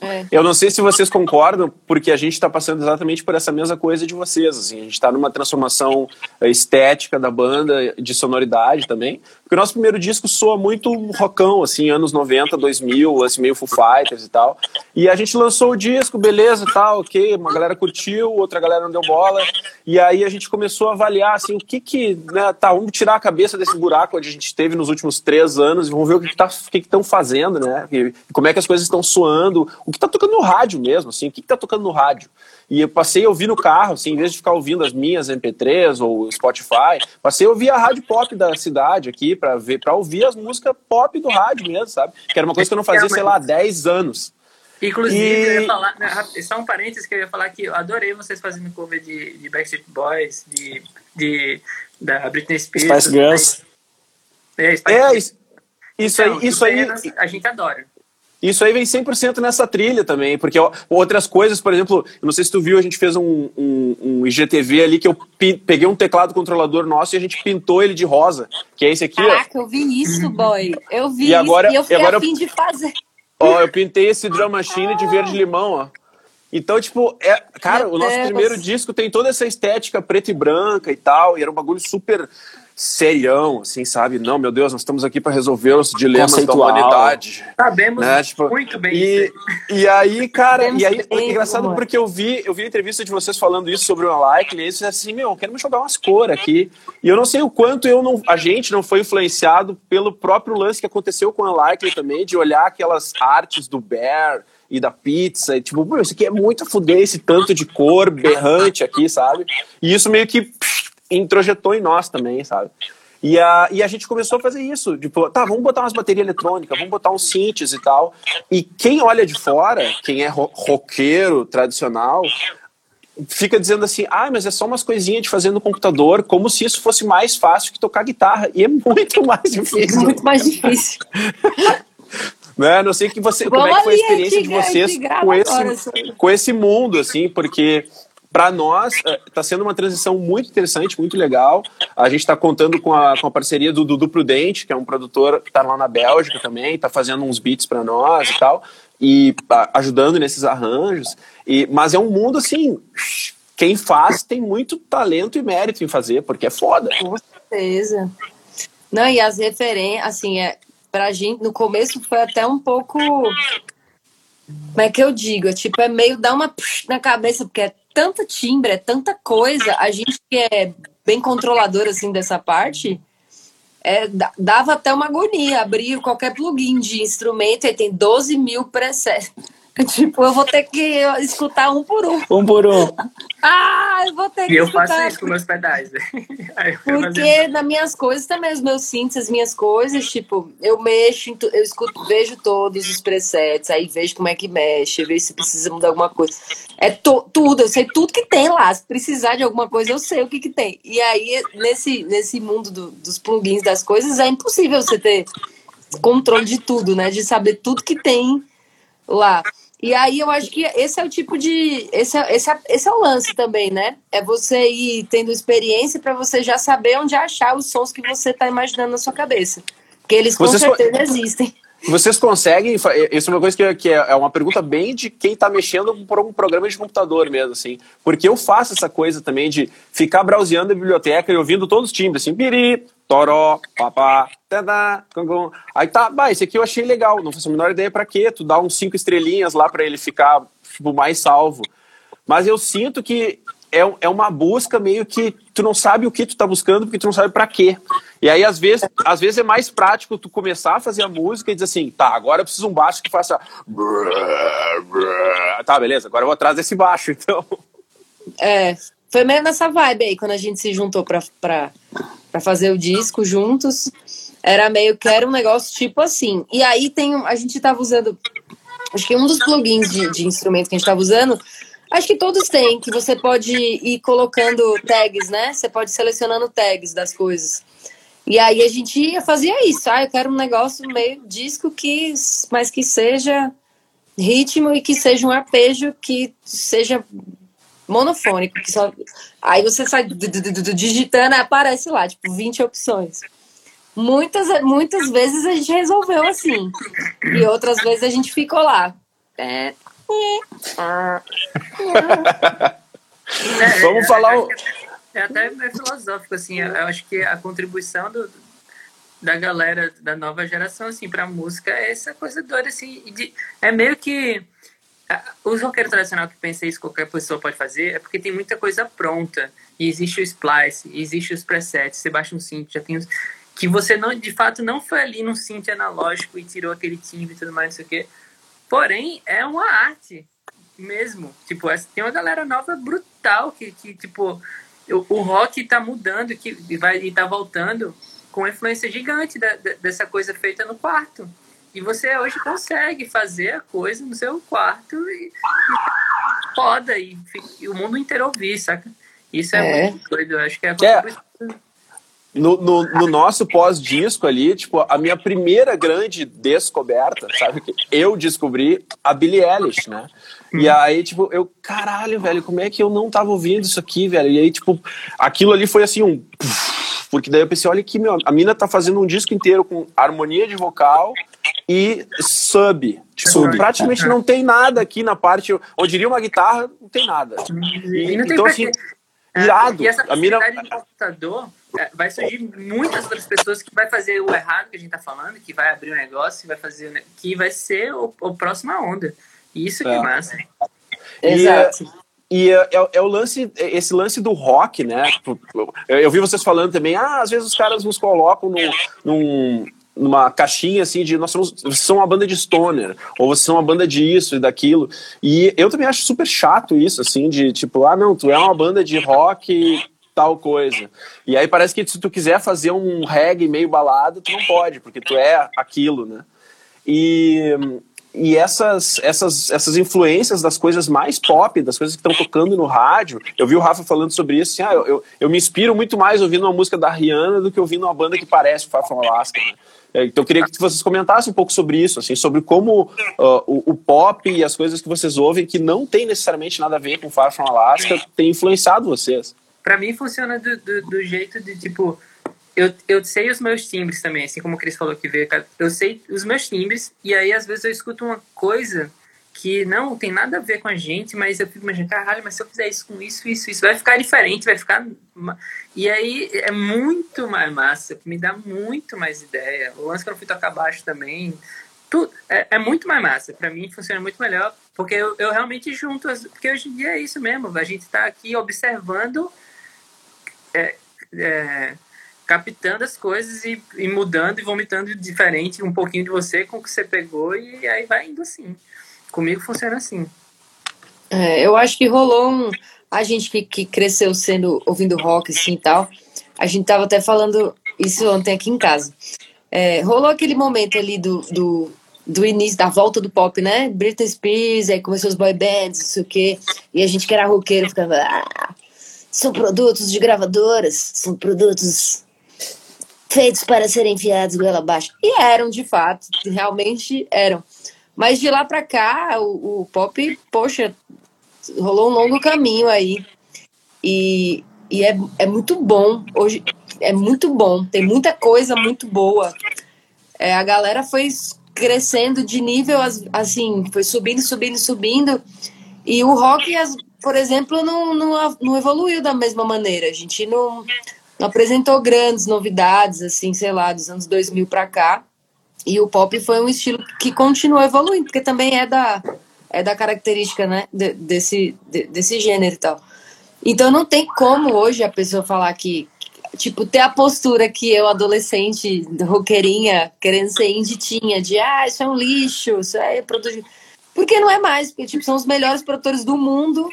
É. Eu não sei se vocês concordam, porque a gente está passando exatamente por essa mesma coisa de vocês. Assim, a gente está numa transformação estética da banda, de sonoridade também. Porque o nosso primeiro disco soa muito rockão, assim, anos 90, 2000, assim, meio Foo Fighters e tal. E a gente lançou o disco, beleza tal, ok, uma galera curtiu, outra galera não deu bola. E aí a gente começou a avaliar, assim, o que que, né, tá, vamos tirar a cabeça desse buraco onde a gente teve nos últimos três anos e vamos ver o que estão que que que fazendo, né? E como é que as coisas estão soando, o que está tocando no rádio mesmo, assim, o que está tocando no rádio. E eu passei a ouvir no carro, assim, em vez de ficar ouvindo as minhas MP3 ou Spotify, passei a ouvir a rádio pop da cidade aqui para ver, para ouvir as músicas pop do rádio mesmo, sabe? Que era uma coisa que eu não fazia, sei lá, há 10 anos. Inclusive, e... eu ia falar, né, só um parênteses que eu ia falar que eu adorei vocês fazendo cover de, de Backstreet Boys, de, de da Britney Spears. Spice Girls. É, Spice é isso, isso então, aí, isso aí. A gente adora. Isso aí vem 100% nessa trilha também, porque outras coisas, por exemplo, eu não sei se tu viu, a gente fez um, um, um IGTV ali que eu peguei um teclado controlador nosso e a gente pintou ele de rosa, que é esse aqui, Caraca, ó. eu vi isso, boy. Eu vi e agora, isso e eu fui agora, a fim de fazer. Ó, eu pintei esse drum machine de verde limão, ó. Então, tipo, é, cara, Meu o nosso Deus. primeiro disco tem toda essa estética preta e branca e tal, e era um bagulho super serião, assim, sabe? Não, meu Deus, nós estamos aqui para resolver os dilemas da humanidade. Sabemos né? tipo, muito bem. E, e aí, cara, Sabemos e aí, bem, engraçado amor. porque eu vi, eu vi a entrevista de vocês falando isso sobre o Unlikely, e eu assim, meu, quero me jogar umas cores aqui. E eu não sei o quanto eu não, a gente não foi influenciado pelo próprio lance que aconteceu com o Unlikely também, de olhar aquelas artes do Bear, e da pizza, e tipo, isso aqui é muito fuder esse tanto de cor berrante aqui, sabe? E isso meio que psh, introjetou em nós também, sabe? E a, e a gente começou a fazer isso, tipo, tá, vamos botar umas baterias eletrônicas, vamos botar uns synths e tal. E quem olha de fora, quem é ro roqueiro tradicional, fica dizendo assim, ah, mas é só umas coisinhas de fazer no computador, como se isso fosse mais fácil que tocar guitarra. E é muito mais difícil. Muito mais difícil. né? Não sei que você, como é que foi a experiência de vocês com esse, com esse mundo, assim, porque para nós está sendo uma transição muito interessante, muito legal. A gente está contando com a, com a parceria do Dudu Prudente, que é um produtor que está lá na Bélgica também, está fazendo uns beats para nós e tal, e ajudando nesses arranjos. E, mas é um mundo assim, quem faz tem muito talento e mérito em fazer, porque é foda. Com certeza. Não, e as referências, assim, é, pra gente, no começo foi até um pouco. Como é que eu digo? É, tipo, é meio dar uma na cabeça, porque é tanta timbre, é tanta coisa. A gente que é bem controlador, assim, dessa parte, é, dava até uma agonia. Abrir qualquer plugin de instrumento e tem 12 mil presets. Tipo, eu vou ter que escutar um por um. Um por um. Ah, eu vou ter que E eu escutar. faço isso com meus pedais. Porque nas minhas coisas também, os meus synths, as minhas coisas, tipo, eu mexo, eu escuto, vejo todos os presets, aí vejo como é que mexe, vejo se precisa mudar alguma coisa. É to, tudo, eu sei tudo que tem lá. Se precisar de alguma coisa, eu sei o que, que tem. E aí, nesse, nesse mundo do, dos plugins das coisas, é impossível você ter controle de tudo, né? De saber tudo que tem lá. E aí eu acho que esse é o tipo de. Esse é, esse é, esse é o lance também, né? É você ir tendo experiência para você já saber onde achar os sons que você está imaginando na sua cabeça. Porque eles com Vocês certeza existem. Vocês conseguem. Isso é uma coisa que, que é uma pergunta bem de quem está mexendo por um programa de computador mesmo, assim. Porque eu faço essa coisa também de ficar browseando a biblioteca e ouvindo todos os timbres, assim, piri, toró, papá, tadá, cangum. Aí tá, bah, esse aqui eu achei legal, não faço a menor ideia para quê. Tu dá uns cinco estrelinhas lá para ele ficar tipo, mais salvo. Mas eu sinto que é, é uma busca meio que tu não sabe o que tu tá buscando porque tu não sabe para quê. E aí, às vezes, às vezes é mais prático tu começar a fazer a música e dizer assim, tá, agora eu preciso um baixo que faça. Tá, beleza, agora eu vou atrás desse baixo, então. É, foi meio nessa vibe aí, quando a gente se juntou pra, pra, pra fazer o disco juntos. Era meio que era um negócio tipo assim. E aí tem. A gente tava usando. Acho que um dos plugins de, de instrumento que a gente tava usando Acho que todos têm, que você pode ir colocando tags, né? Você pode ir selecionando tags das coisas. E aí a gente fazia isso. Ah, eu quero um negócio meio disco que, mas que seja ritmo e que seja um arpejo que seja monofônico. Que só... Aí você sai digitando e aparece lá, tipo, 20 opções. Muitas, muitas vezes a gente resolveu assim. E outras vezes a gente ficou lá. É, é, Vamos falar. É, é até é filosófico, assim. Eu acho que a contribuição do, da galera da nova geração, assim, pra música é essa coisa doida, assim. De, é meio que. Os roqueiros tradicional que pensam isso qualquer pessoa pode fazer é porque tem muita coisa pronta. E existe o splice, existe os presets, você baixa um synth, já tem os. Que você não, de fato não foi ali num synth analógico e tirou aquele timbre e tudo mais, não sei o quê Porém, é uma arte mesmo. Tipo, tem uma galera nova brutal que, que tipo, o, o rock tá mudando que vai e tá voltando com influência gigante da, da, dessa coisa feita no quarto. E você hoje consegue fazer a coisa no seu quarto e, e foda e, e, o mundo inteiro ouvir, saca? Isso é, é. muito doido. Eu acho que é é no, no, no, nosso pós-disco ali, tipo, a minha primeira grande descoberta, sabe? Que eu descobri a Billie Eilish, né? E uhum. aí, tipo, eu, caralho, velho, como é que eu não tava ouvindo isso aqui, velho? E aí, tipo, aquilo ali foi assim um. Porque daí eu pensei, olha aqui, meu, a mina tá fazendo um disco inteiro com harmonia de vocal e sub. Tipo, sub. praticamente não tem nada aqui na parte. Onde iria uma guitarra, não tem nada. E, então, assim, irado. E essa a mina... de computador é, vai surgir muitas outras pessoas que vai fazer o errado que a gente tá falando, que vai abrir um negócio, vai fazer, que vai ser o, o próxima onda. Isso que é, é massa. Exato. E é, é, é, o lance, esse lance do rock, né? Tipo, eu, eu, vi vocês falando também, ah, às vezes os caras nos colocam no, num, numa caixinha assim de nós somos, vocês são uma banda de stoner, ou vocês são uma banda de isso e daquilo. E eu também acho super chato isso, assim, de tipo, ah, não, tu é uma banda de rock tal coisa. E aí parece que se tu quiser fazer um reggae meio balado, tu não pode, porque tu é aquilo, né? E, e essas, essas, essas influências das coisas mais pop, das coisas que estão tocando no rádio, eu vi o Rafa falando sobre isso, assim, ah, eu, eu, eu, me inspiro muito mais ouvindo uma música da Rihanna do que ouvindo uma banda que parece o Far From Alaska, né? É, então eu queria que vocês comentassem um pouco sobre isso, assim, sobre como uh, o, o, pop e as coisas que vocês ouvem que não tem necessariamente nada a ver com Far From Alaska tem influenciado vocês. Para mim funciona do, do, do, jeito de tipo eu, eu sei os meus timbres também, assim como o Cris falou que veio, eu sei os meus timbres e aí às vezes eu escuto uma coisa que não tem nada a ver com a gente, mas eu fico imaginando, caralho, mas se eu fizer isso com isso, isso, isso, vai ficar diferente, vai ficar. E aí é muito mais massa, me dá muito mais ideia. O lance que eu fui tocar baixo também, tudo, é, é muito mais massa. Para mim funciona muito melhor, porque eu, eu realmente junto, as, porque hoje em dia é isso mesmo, a gente tá aqui observando. É, é, captando as coisas e, e, mudando e vomitando diferente um pouquinho de você com o que você pegou e aí vai indo assim. Comigo funciona assim. É, eu acho que rolou um. A gente que, que cresceu sendo ouvindo rock assim e tal. A gente tava até falando isso ontem aqui em casa. É, rolou aquele momento ali do, do, do início, da volta do pop, né? Britney Spears, aí começou os boy bands, sei o quê. E a gente que era roqueiro ficava. Ah, são produtos de gravadoras, são produtos feitos para serem enfiados goela abaixo. E eram, de fato, realmente eram. Mas de lá para cá, o, o, pop, poxa, rolou um longo caminho aí. E, e é, é muito bom. Hoje é muito bom. Tem muita coisa muito boa. É, a galera foi crescendo de nível, assim, foi subindo, subindo, subindo. E o rock, por exemplo, não, não, não evoluiu da mesma maneira. A gente não, não apresentou grandes novidades, assim, sei lá, dos anos 2000 para cá. E o pop foi um estilo que continuou evoluindo, porque também é da, é da característica, né, de, desse, de, desse gênero e tal. Então não tem como hoje a pessoa falar que, tipo, ter a postura que eu, adolescente, roqueirinha, querendo ser indie, tinha, de, ah, isso é um lixo, isso é produto... Porque não é mais, porque, tipo, são os melhores produtores do mundo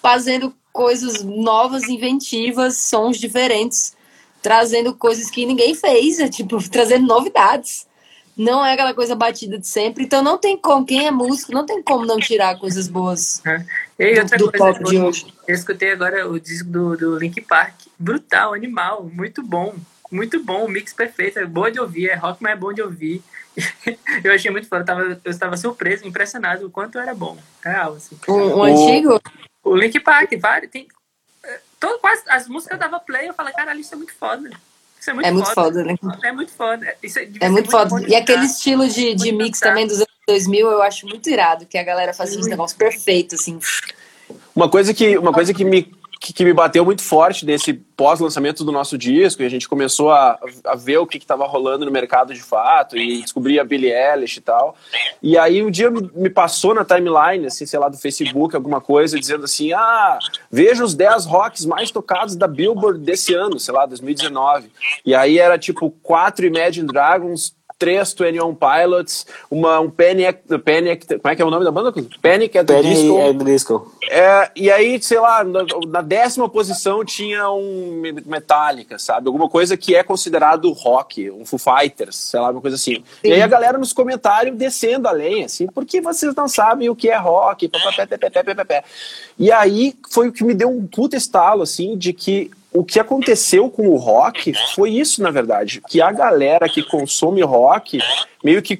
fazendo coisas novas, inventivas, sons diferentes, trazendo coisas que ninguém fez, é, tipo, trazendo novidades não é aquela coisa batida de sempre. Então não tem como, quem é músico, não tem como não tirar coisas boas é. e outra do, do coisa, pop de hoje. Eu escutei agora o disco do, do Link Park. Brutal, animal, muito bom. Muito bom, mix perfeito, é boa de ouvir, é rock, mas é bom de ouvir. eu achei muito foda, eu, tava, eu estava surpreso, impressionado o quanto era bom. Real, assim. O, o antigo? O Link Park, vários, tem. É, todo, quase, as músicas eu dava play, eu falei, caralho, isso é muito foda. Isso é muito, é muito foda. foda. né? É muito foda. Isso é, é muito foda. E aquele estilo de, de mix também dos anos 2000 eu acho muito irado, que a galera fazia uns negócios perfeitos, assim. Uma coisa que, uma coisa que me que, que, me bateu muito forte desse pós-lançamento do nosso disco, e a gente começou a, a ver o que estava rolando no mercado de fato, e descobrir a Billie Eilish e tal. E aí um dia me, me, passou na timeline, assim, sei lá, do Facebook, alguma coisa, dizendo assim, ah, veja os 10 rocks mais tocados da Billboard desse ano, sei lá, 2019. E aí era tipo quatro Imagine Dragons, três 21 Pilots, uma, um Panic, Panic, como é que é o nome da banda? Panic at the Panic Disco. At the Disco. É, e aí, sei lá, na, na, décima posição tinha um Metallica, sabe? Alguma coisa que é considerado rock, um Foo Fighters, sei lá, uma coisa assim. Sim. E aí a galera nos comentários descendo a lenha, assim, porque vocês não sabem o que é rock, pé, pé, pé, pé, E aí foi o que me deu um puta estalo, assim, de que o que aconteceu com o rock foi isso, na verdade, que a galera que consome rock meio que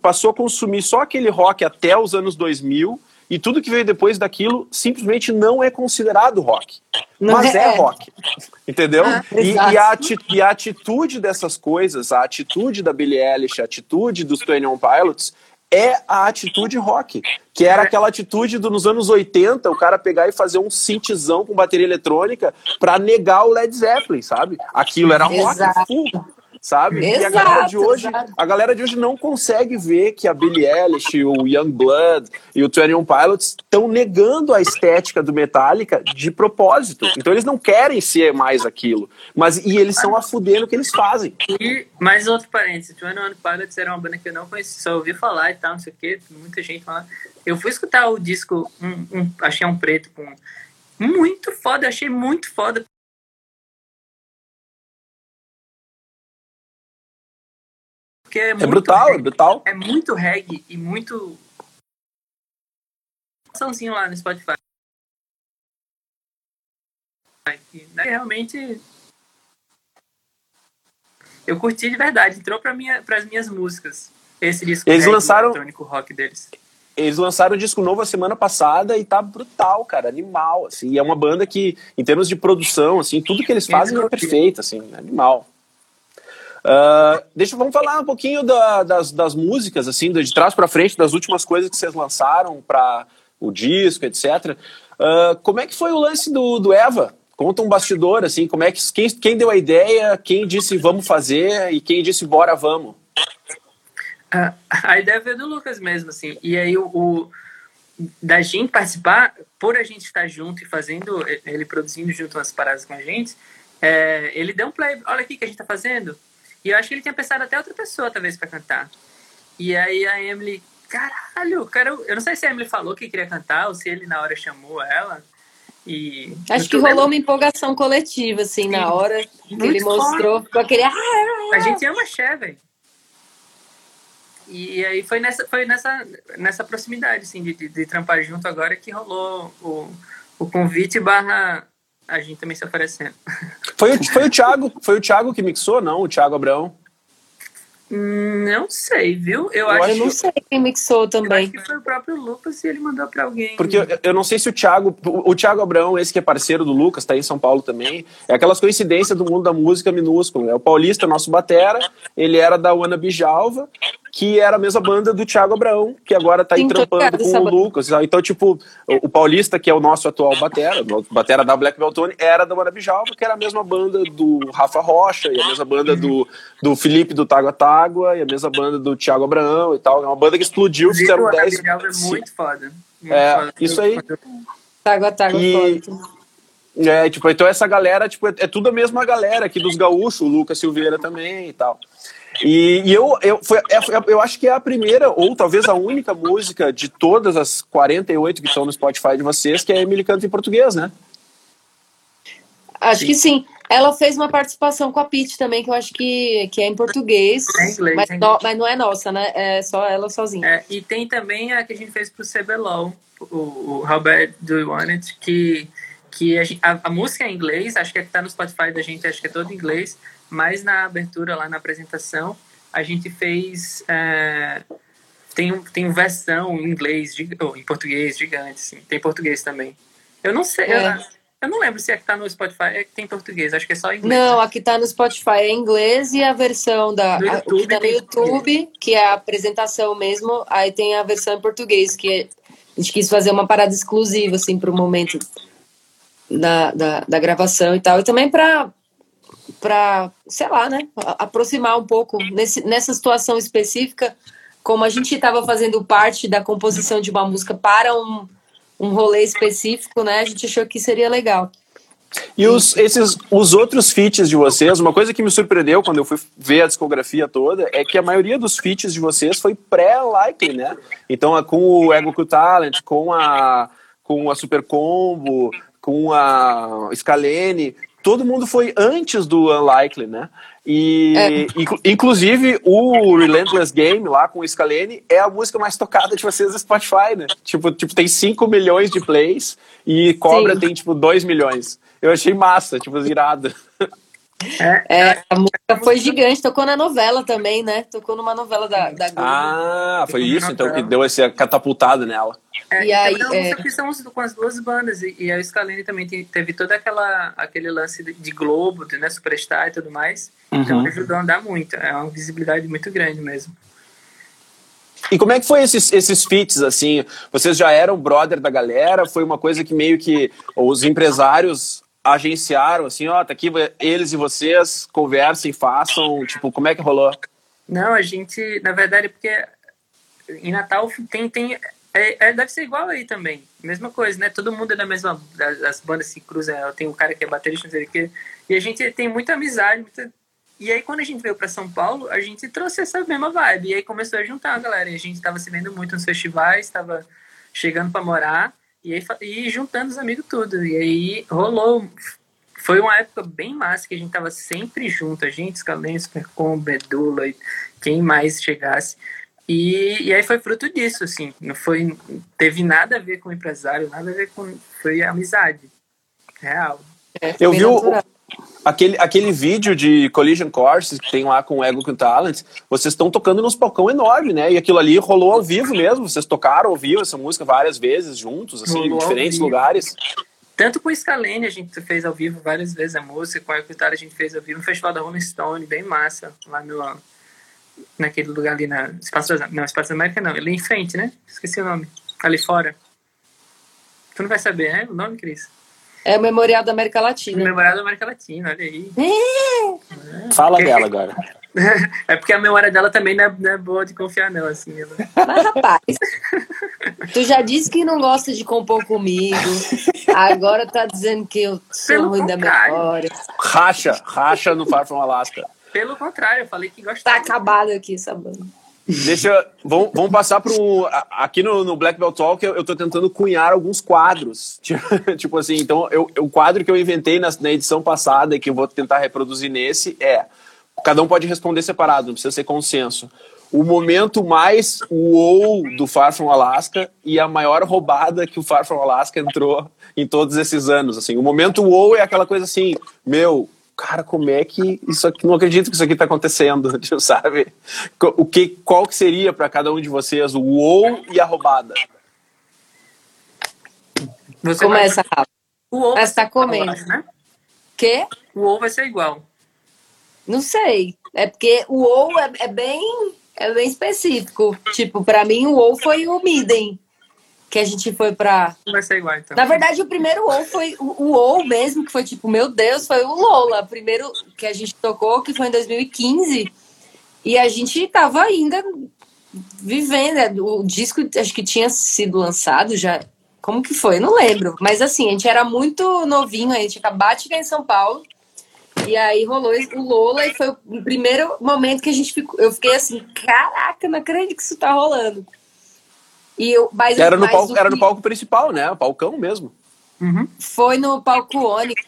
passou a consumir só aquele rock até os anos 2000 e tudo que veio depois daquilo simplesmente não é considerado rock. Não mas é, é rock. Entendeu? Ah, e, e, a, e, a, atitude dessas coisas, a atitude da Billie Eilish, a atitude dos Twenty One Pilots é a atitude rock, que era aquela atitude do, nos anos 80, o cara pegar e fazer um synthzão com bateria eletrônica para negar o Led Zeppelin, sabe? Aquilo era rock Exato. full sabe? Exato, e a galera de hoje, exato. a galera de hoje não consegue ver que a Billie Eilish, o Young Blood e o Twenty One Pilots estão negando a estética do Metallica de propósito. Então eles não querem ser mais aquilo, mas e eles são a fuder no que eles fazem. E mais outro parênteses, Twenty One Pilots era uma banda que eu não conhecia, só ouvi falar e tal, não sei o que, muita gente falando. Eu fui escutar o disco, um, um, achei um preto com muito foda, achei muito foda. Porque é, É muito brutal, é reggae. brutal. É muito reggae e muito. Sãozinho lá no Spotify. Né, realmente. Eu curti de verdade, entrou para minha, as minhas músicas. Esse disco Eles reggae lançaram- eletrônico rock deles. Eles lançaram um disco novo a semana passada e tá brutal, cara, animal, assim. É uma banda que, em termos de produção, assim, tudo que eles fazem é perfeito, assim, animal. Ah, deixa, vamos falar um pouquinho da- das, das músicas, assim, de trás pra frente, das últimas coisas que vocês lançaram para o disco, etc. Ah, como é que foi o lance do, do Eva? Conta um bastidor, assim, como é que quem, quem deu a ideia, quem disse vamos fazer e quem disse bora vamos. A, a ideia veio do Lucas mesmo, assim. E aí o, o- da gente participar, por a gente estar junto e fazendo, ele produzindo junto umas paradas com a gente, é, ele deu um play, olha aqui que a gente tá fazendo. E eu acho que ele tinha pensado até outra pessoa, talvez, para cantar. E aí a Emily, caralho, cara, eu não sei se a Emily falou que queria cantar ou se ele na hora chamou ela. E Acho que rolou lembro- uma empolgação coletiva, assim, na Sim. hora que Muito ele mostrou, ficou aquele. Ah, A gente ama Cher, velho. E aí foi nessa, foi nessa, nessa proximidade, assim, de, de, de trampar junto agora que rolou o, o convite barra a gente também se oferecendo. Foi, o- foi, o Thiago, foi o Thiago que mixou, não? O Thiago Abrão. Não sei, viu? Eu, Eu acho, eu não sei quem mixou eu acho também. que foi o próprio Lucas e ele mandou pra alguém. Porque eu, eu não sei se o Thiago, o, Thiago Abrão, esse que é parceiro do Lucas, tá aí em São Paulo também, é aquelas coincidências do mundo da música minúsculo, né? O Paulista, nosso batera, ele era da Ana Bijalva, que era a mesma banda do Thiago Abrão, que agora tá aí Sim, trampando com o banda. Lucas. Então, tipo, o, o Paulista, que é o nosso atual batera, batera da Black Beltone, era da Ana Bijalva, que era a mesma banda do Rafa Rocha, e a mesma banda do, do Felipe do Tágua Tágua, e a mesma banda do Thiago Abrão e tal. É uma banda que explodiu, fizeram o 10... Gabriel é muito foda. Muito É, foda. isso aí. Tágua, tágua, E- foda. É, tipo, então essa galera, tipo, é, é tudo a mesma galera aqui dos gaúchos, o Lucas Silveira também e tal. E, e eu, eu, foi, é, foi- eu acho que é a primeira, ou talvez a única música de todas as 48 que estão no Spotify de vocês, que a Emily canta em português, né? Acho que sim. Ela fez uma participação com a Pete também, que eu acho que, que é em português. É em inglês, mas, é no- mas não é nossa, né? É só ela sozinha. É, e tem também a que a gente fez pro CBLOL, o, o How Bad Do You Want It, que, que a- a música é em inglês, acho que é que tá no Spotify da gente, acho que é todo em inglês, mas na abertura, lá na apresentação, a gente fez. é, tem, tem versão em inglês, ou em português, gigante, assim. Tem português também. Eu não sei, É. eu, eu não lembro se é que tá no Spotify, é que tem português, acho que é só em inglês. Não, a que tá no Spotify é em inglês e a versão da. No a- o que tá no YouTube YouTube, que é a apresentação mesmo, aí tem a versão em português, que é- a gente quis fazer uma parada exclusiva, assim, pro momento da, da, da gravação e tal. E também pra, pra sei lá, né? Aproximar um pouco nesse, nessa situação específica, como a gente estava fazendo parte da composição de uma música para um, um rolê específico, né? A gente achou que seria legal. E os, esses, os outros feats de vocês, uma coisa que me surpreendeu quando eu fui ver a discografia toda é que a maioria dos feats de vocês foi pré-Likely, né? Então, com o Ego Q Talent, com a, com a Super Combo, com a Scalene, todo mundo foi antes do Unlikely, né? E, É. inclu- inclusive, o Relentless Game lá com o Scalene é a música mais tocada de vocês no Spotify, né? Tipo, tipo tem 5 milhões de plays e Cobra Sim. tem, tipo, 2 milhões. Eu achei massa, tipo, irado. É, a música foi gigante, tocou na novela também, né? Tocou numa novela da, da Globo. Ah, foi isso então que deu essa catapultada nela. É, E aí, é- é... são com as duas bandas. E, e a Scalene também te- teve todo aquela, aquele lance de, de Globo, de né, Superstar e tudo mais. Então Uhum. ajudou a andar muito. É uma visibilidade muito grande mesmo. E como é que foi esses, esses feats, assim? Vocês já eram brother da galera? Foi uma coisa que meio que os empresários agenciaram, assim, ó, tá aqui, eles e vocês conversem, façam, tipo, como é que rolou? Não, a gente, na verdade, porque em Natal tem. tem é, é- deve ser igual aí também. Mesma coisa, né? Todo mundo é da mesma. As, as bandas se cruzam. Tem um cara que é baterista, não sei o quê. E a gente tem muita amizade. Muita... E aí, quando a gente veio para São Paulo, a gente trouxe essa mesma vibe. E aí começou a juntar a galera. E a gente tava se vendo muito nos festivais, tava chegando para morar. E aí e juntando os amigos tudo. E aí rolou. foi uma época bem massa que a gente tava sempre junto, a gente, Scalene, Supercom, Bedula, quem mais chegasse. E, e aí foi fruto disso, assim, não foi, teve nada a ver com empresário, nada a ver com, foi amizade, real. É, eu vi o, aquele, aquele vídeo de Collision Course que tem lá com o Ego com Talent, vocês estão tocando nos palcão enorme, né? E aquilo ali rolou ao vivo mesmo, vocês tocaram ao vivo essa música várias vezes juntos, assim, rolou em diferentes lugares. Tanto com Scalene a gente fez ao vivo várias vezes a música, com o Ego Talent a gente fez ao vivo no Festival da Rolling Stone, bem massa, lá no naquele lugar ali na Espaço não, Espaço da América não, ali em frente, né? Esqueci o nome. Ali fora. Tu não vai saber, né? O nome, Cris? É o Memorial da América Latina. O Memorial da América Latina, olha aí. É. Fala porque... dela agora. É porque a memória dela também não é, não é boa de confiar, não, assim. Ela... Mas, rapaz, tu já disse que não gosta de compor comigo. Agora tá dizendo que eu sou Pelo ruim contrário. da memória. Racha, racha no Far From Alaska. Pelo contrário, eu falei que gostava. Tá acabado aqui essa banda. Deixa. Vamos, vamos passar para um. Aqui no, no Black Belt Talk eu, tô tentando cunhar alguns quadros. tipo assim, então eu, o quadro que eu inventei na, na edição passada e que eu vou tentar reproduzir nesse é. Cada um pode responder separado, não precisa ser consenso. O momento mais uou do Far From Alaska e a maior roubada que o Far From Alaska entrou em todos esses anos. Assim, o momento uou é aquela coisa assim, meu, cara, como é que isso aqui, não acredito que isso aqui está acontecendo, sabe? O que, qual que seria para cada um de vocês o ou e a roubada? Você Começa, Rafa. O ou Você está comendo. né? Quê? O ou vai ser igual. Não sei. É porque o ou é, é bem é bem específico. Tipo, para mim o ou foi o Midem que a gente foi pra. Vai ser igual, então. Na verdade, o primeiro ou foi o, o ou mesmo, que foi tipo, meu Deus, foi o Lola. Primeiro que a gente tocou, que foi em 2015. E a gente tava ainda vivendo. Né? O disco acho que tinha sido lançado já. Como que foi? Não lembro. Mas assim, a gente era muito novinho, a gente acabou de chegar em São Paulo. E aí rolou o Lola e foi o primeiro momento que a gente ficou. Eu fiquei assim, caraca, não acredito que isso tá rolando. E eu, mas, era, no palco, era no palco principal, né? O palcão mesmo. Uhum. Foi no palco Onyx.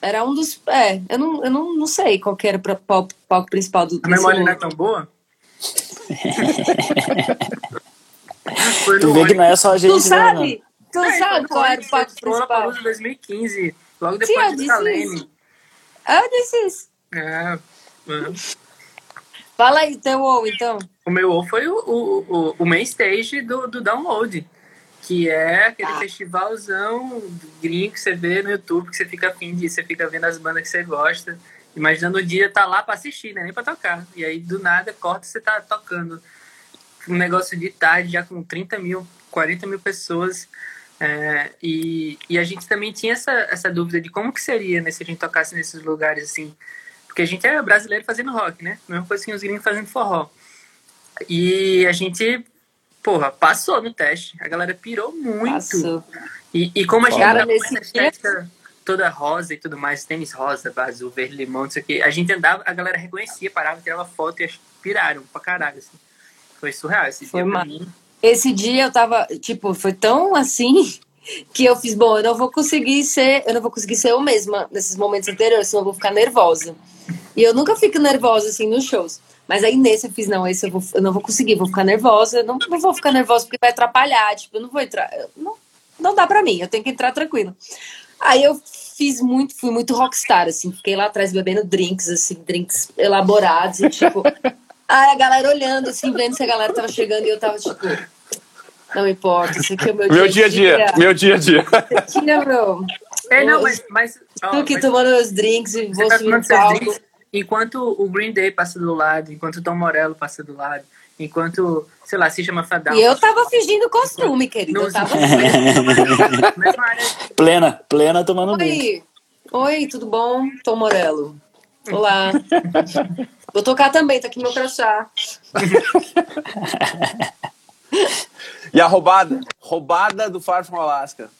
Era um dos. É, eu não, eu não, não sei qual que era o palco, palco principal do. A memória não é tão boa? tu vê que não é só a gente. Tu sabe? Né, tu é, sabe qual era o palco principal? Foi 2015, logo depois Sim, do Salene. Eu disse isso. É. Fala aí teu ou, então. O meu ou foi o, o, o, main stage do, do download, que é aquele ah. festivalzão gringo que você vê no YouTube, que você fica afim de você fica vendo as bandas que você gosta, imaginando o dia tá lá para assistir, né? Nem para tocar. E aí do nada corta você tá tocando um negócio de tarde já com 30 mil, 40 mil pessoas. É, e, e a gente também tinha essa, essa dúvida de como que seria né, se a gente tocasse nesses lugares assim porque a gente é brasileiro fazendo rock, né? Mesma coisa que os gringos fazendo forró. E a gente, porra, passou no teste. A galera pirou muito. Passou. E, e como a gente Cara, nesse estética toda rosa e tudo mais, tênis rosa, azul, verde, limão, isso aqui, a gente andava, a galera reconhecia, parava, tirava foto e piraram pra caralho, assim. Foi surreal esse foi dia. Uma... Esse dia eu tava, tipo, foi tão assim que eu fiz, bom, eu não vou conseguir ser, eu não vou conseguir ser eu mesma nesses momentos anteriores, senão eu vou ficar nervosa. E eu nunca fico nervosa assim nos shows. Mas aí nesse eu fiz, não, esse eu, vou, eu não vou conseguir, vou ficar nervosa. Não, não vou ficar nervosa porque vai atrapalhar. Tipo, eu não vou entrar. Não, não dá pra mim, eu tenho que entrar tranquilo. Aí eu fiz muito, fui muito rockstar, assim, fiquei lá atrás bebendo drinks, assim, drinks elaborados, e tipo. aí a galera olhando, assim, vendo se a galera tava chegando e eu tava tipo. Não importa, isso aqui é o meu, meu dia a dia. dia. Meu dia a dia. Dia, bro. É, não, mas. mas oh, tu que mas... tomando os drinks e vou tá subir no palco enquanto o Green Day passa do lado, enquanto o Tom Morello passa do lado, enquanto, sei lá, se chama Fadal. E eu tava fingindo costume, querido. Eu tava plena, plena tomando Oi. Oi, tudo bom? Tom Morello. Olá. Vou tocar também, tá aqui meu crachá. e a roubada? Roubada do Far From Alaska.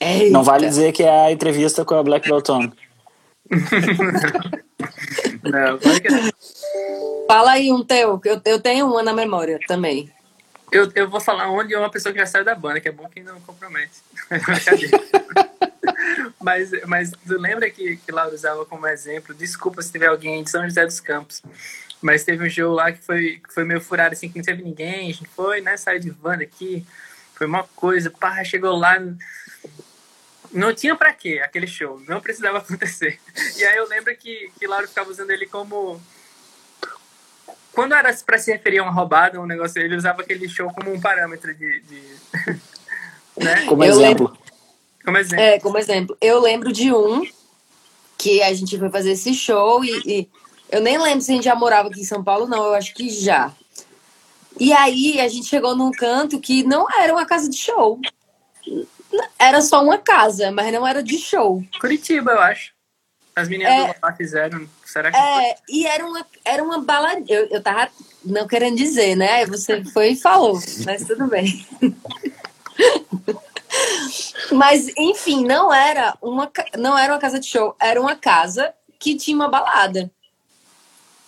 Eita. Não vale dizer que é a entrevista com a Black Belton. Não, que não. Fala aí um teu, que eu, eu tenho uma na memória também. Eu, eu vou falar onde é uma pessoa que já saiu da banda, que é bom que não compromete. Mas, mas tu lembra que, que Laura usava como exemplo? Desculpa se tiver alguém de São José dos Campos. Mas teve um jogo lá que foi, que foi meio furado, assim, que não teve ninguém. A gente foi, né? Saiu de van aqui. Foi uma coisa. Pá, chegou lá. Não tinha pra quê aquele show. Não precisava acontecer. E aí eu lembro que, que Laura ficava usando ele como quando era para se referir a uma roubada, um negócio, ele usava aquele show como um parâmetro de. de né? Como eu exemplo. Lembro, como exemplo. É, como exemplo. Eu lembro de um que a gente foi fazer esse show e, e, eu nem lembro se a gente já morava aqui em São Paulo, não, eu acho que já. E aí a gente chegou num canto que não era uma casa de show. Era só uma casa, mas não era de show. Curitiba, eu acho. As meninas é, do fizeram. Será que é, e era uma, era uma balada. Eu, eu tava não querendo dizer, né? Você foi e falou, mas tudo bem. mas, enfim, não era, uma, não era uma casa de show, era uma casa que tinha uma balada.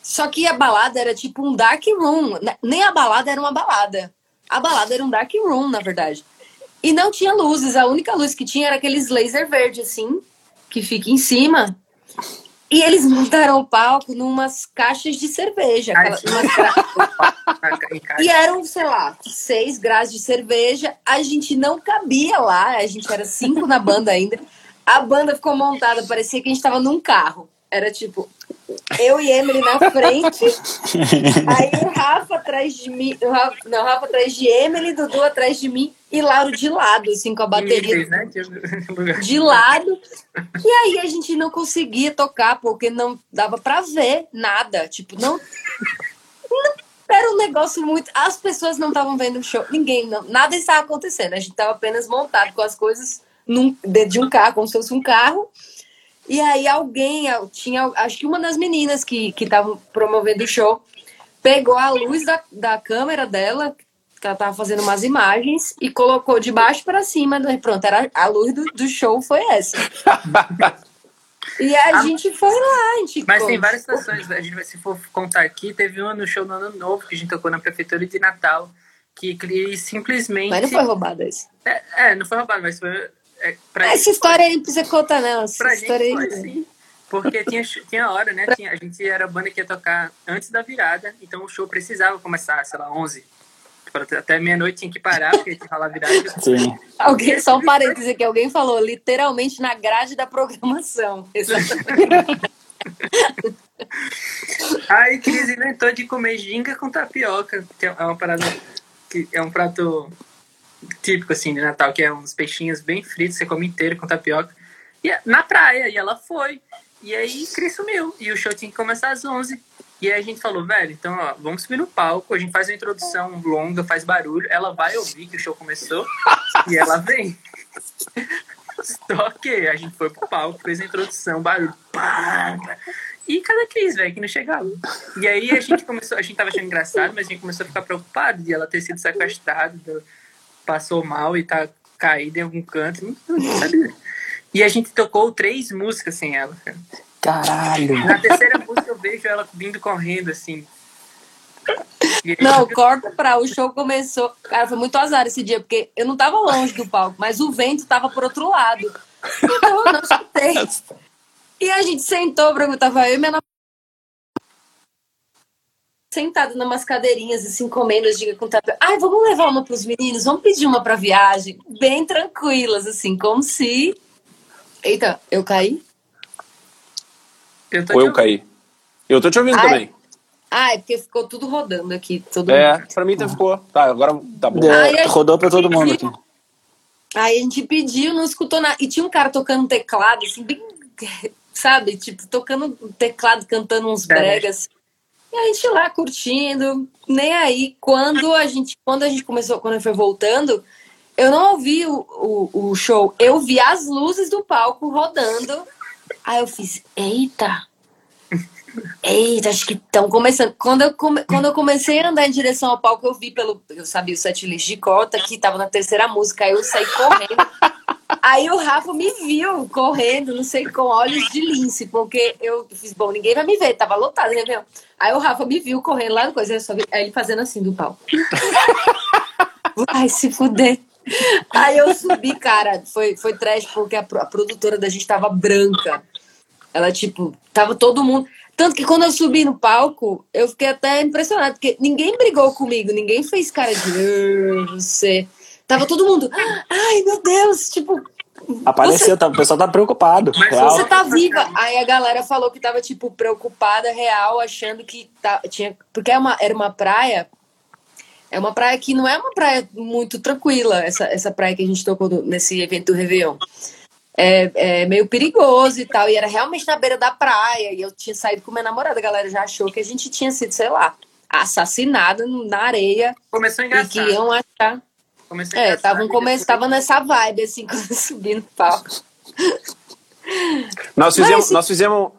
Só que a balada era tipo um dark room. Nem a balada era uma balada. A balada era um dark room, na verdade. E não tinha luzes. A única luz que tinha era aqueles laser verde, assim, que fica em cima. E eles montaram o palco numas caixas de cerveja. Aquela, e eram, sei lá, seis graus de cerveja. A gente não cabia lá, a gente era cinco na banda ainda. A banda ficou montada, parecia que a gente estava num carro. Era tipo, eu e Emily na frente, aí o Rafa atrás de mim, Rafa, não, Rafa atrás de Emily, Dudu atrás de mim e Lauro de lado, assim, com a bateria né? de lado. E aí a gente não conseguia tocar, porque não dava para ver nada. Tipo, não, não. Era um negócio muito. As pessoas não estavam vendo o show, ninguém, não, nada estava acontecendo. A gente estava apenas montado com as coisas num, dentro de um carro, como se fosse um carro. E aí alguém, tinha, acho que uma das meninas que estavam promovendo o show, pegou a luz da, da câmera dela, que ela tava fazendo umas imagens e colocou de baixo para cima. Né? Pronto, era, a luz do, do show foi essa. e a ah, gente foi lá, a gente Mas tem várias situações, a gente, se for contar aqui, teve uma no show no Ano Novo que a gente tocou na Prefeitura de Natal, que, que simplesmente... Mas não foi roubado isso. É, é, não foi roubado, mas foi... É, Essa história aí não precisa contar, não. Essa pra história gente foi, aí... sim. Porque tinha, tinha hora, né? Tinha, a gente era a banda que ia tocar antes da virada, então o show precisava começar, sei lá, 11 até meia-noite tinha que parar, porque tinha que falar virada. Sim. Alguém, só um parêntese que alguém falou, literalmente na grade da programação. Aí Cris inventou de comer ginga com tapioca, que é uma parada que é um prato típico assim de Natal, que é uns peixinhos bem fritos, você come inteiro com tapioca. E é na praia, e ela foi. E aí Cris sumiu. E o show tinha que começar às 11. E aí a gente falou, velho, então ó, vamos subir no palco, a gente faz uma introdução longa, faz barulho, ela vai ouvir que o show começou e ela vem. Só que a gente foi pro palco, fez a introdução, barulho, pá, e cada Cris, velho, que não chegava. E aí a gente começou, a gente tava achando engraçado, mas a gente começou a ficar preocupado de ela ter sido sequestrada, passou mal e tá caída em algum canto, não sabia. E a gente tocou três músicas sem ela, cara. Caralho. Na terceira música eu vejo ela vindo correndo, assim. Não, corta pra. O show começou. Cara, foi muito azar esse dia, porque eu não tava longe do palco, mas o vento tava por outro lado. Então eu não escutei. E a gente sentou, pra, tava eu e minha Sentada numas cadeirinhas, assim, comendo giga com tapioca. Ai, vamos levar uma pros meninos, vamos pedir uma pra viagem. Bem tranquilas, assim, como se. Eita, eu caí? Eu Ou eu caí. Eu tô te ouvindo Ai. também. Ah, é porque ficou tudo rodando aqui. Todo é, mundo. pra mim tá, ficou. Tá, agora tá bom. É, rodou pra todo mundo aqui. Aí a gente pediu, não escutou nada. E tinha um cara tocando teclado, assim, bem. Sabe? Tipo, tocando teclado, cantando uns é. bregas. E a gente lá curtindo, nem aí. Quando a gente, quando a gente começou, quando foi voltando, eu não ouvi o, o, o show, eu vi as luzes do palco rodando Aí eu fiz, eita! Eita, acho que estão começando. Quando eu, come, quando eu comecei a andar em direção ao palco, eu vi pelo. Eu sabia o setlist de cota, que tava na terceira música, aí eu saí correndo. aí o Rafa me viu correndo, não sei, com olhos de lince, porque eu fiz, bom, ninguém vai me ver, tava lotado, né, meu? Aí o Rafa me viu correndo lá no coisa, eu só vi, aí ele fazendo assim do palco. Vai se fuder. Aí eu subi, cara, foi, foi trash porque a, a produtora da gente tava branca. Ela, tipo, tava todo mundo. Tanto que quando eu subi no palco, eu fiquei até impressionada, porque ninguém brigou comigo, ninguém fez cara de você. Tava todo mundo, ai meu Deus, tipo. Apareceu, você... tá, o pessoal tá preocupado. Mas real. você tá viva. Aí a galera falou que tava, tipo, preocupada, real, achando que tá, tinha. Porque é uma, era uma praia é uma praia que não é uma praia muito tranquila, essa, essa praia que a gente tocou nesse evento do Réveillon. É, é, meio perigoso e tal, e era realmente na beira da praia, e eu tinha saído com minha namorada, a galera já achou que a gente tinha sido, sei lá, assassinada na areia. Começou a engraçar. E que iam achar. Começou a é, tava, um tava nessa vibe, assim, quando subi no palco. Nós fizemos, Mas, nós fizemos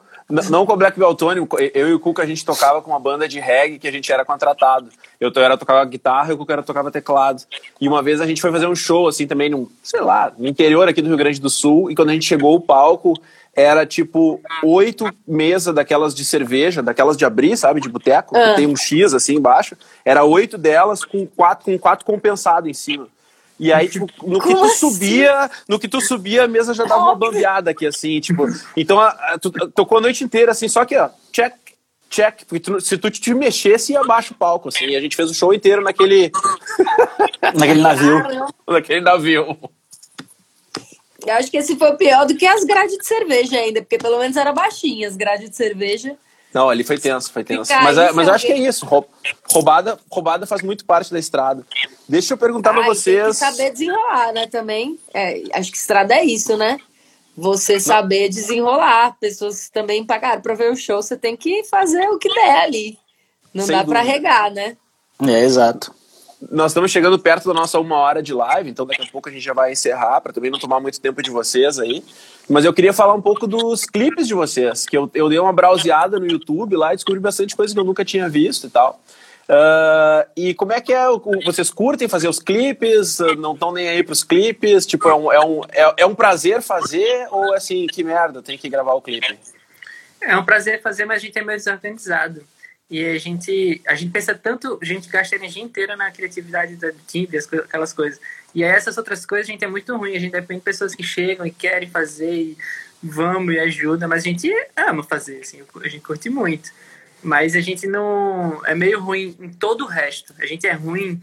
não com o Black Beltone, eu e o Cuca a gente tocava com uma banda de reggae que a gente era contratado. Eu era tocava guitarra e o era tocava teclado. E uma vez a gente foi fazer um show assim também, num, sei lá, no interior aqui do Rio Grande do Sul, e quando a gente chegou o palco, era tipo oito mesas daquelas de cerveja, daquelas de abrir, sabe, de boteco, que ah. tem um X assim embaixo. Era oito delas com quatro, com quatro compensado em cima. E aí, tipo, no que tu assim? subia, no que tu subia, a mesa já dava uma bambeada aqui, assim, tipo. Então, a, a, tu tocou a noite inteira, assim, só que, ó, check, check. Porque tu, se tu te mexesse, ia abaixo o palco, assim. E a gente fez o show inteiro naquele. naquele navio. naquele navio. Eu acho que esse foi pior do que as grades de cerveja ainda, porque pelo menos era baixinha as grades de cerveja. Não, ali foi tenso, foi tenso. mas, é, mas eu acho que é isso. Roubada, roubada faz muito parte da estrada. Deixa eu perguntar para vocês. Tem que saber desenrolar, né? Também. É, acho que estrada é isso, né? Você saber desenrolar. Pessoas também pagaram para ver o show, você tem que fazer o que der ali. Não Sem dá para regar, né? É, exato. Nós estamos chegando perto da nossa uma hora de live, então daqui a pouco a gente já vai encerrar, para também não tomar muito tempo de vocês aí. Mas eu queria falar um pouco dos clipes de vocês, que eu, eu dei uma browseada no YouTube lá e descobri bastante coisa que eu nunca tinha visto e tal. Uh, e como é que é? Vocês curtem fazer os clipes? Não estão nem aí para os clipes? Tipo, é um, é, um, é, é um prazer fazer ou assim, que merda, tem que gravar o clipe? É um prazer fazer, mas a gente é meio desorganizado. E a gente, a gente pensa tanto, a gente gasta a energia inteira na criatividade da time, aquelas coisas. E essas outras coisas a gente é muito ruim, a gente depende de pessoas que chegam e querem fazer e vamos e ajuda, mas a gente ama fazer, assim, a gente curte muito. Mas a gente não. É meio ruim em todo o resto. A gente é ruim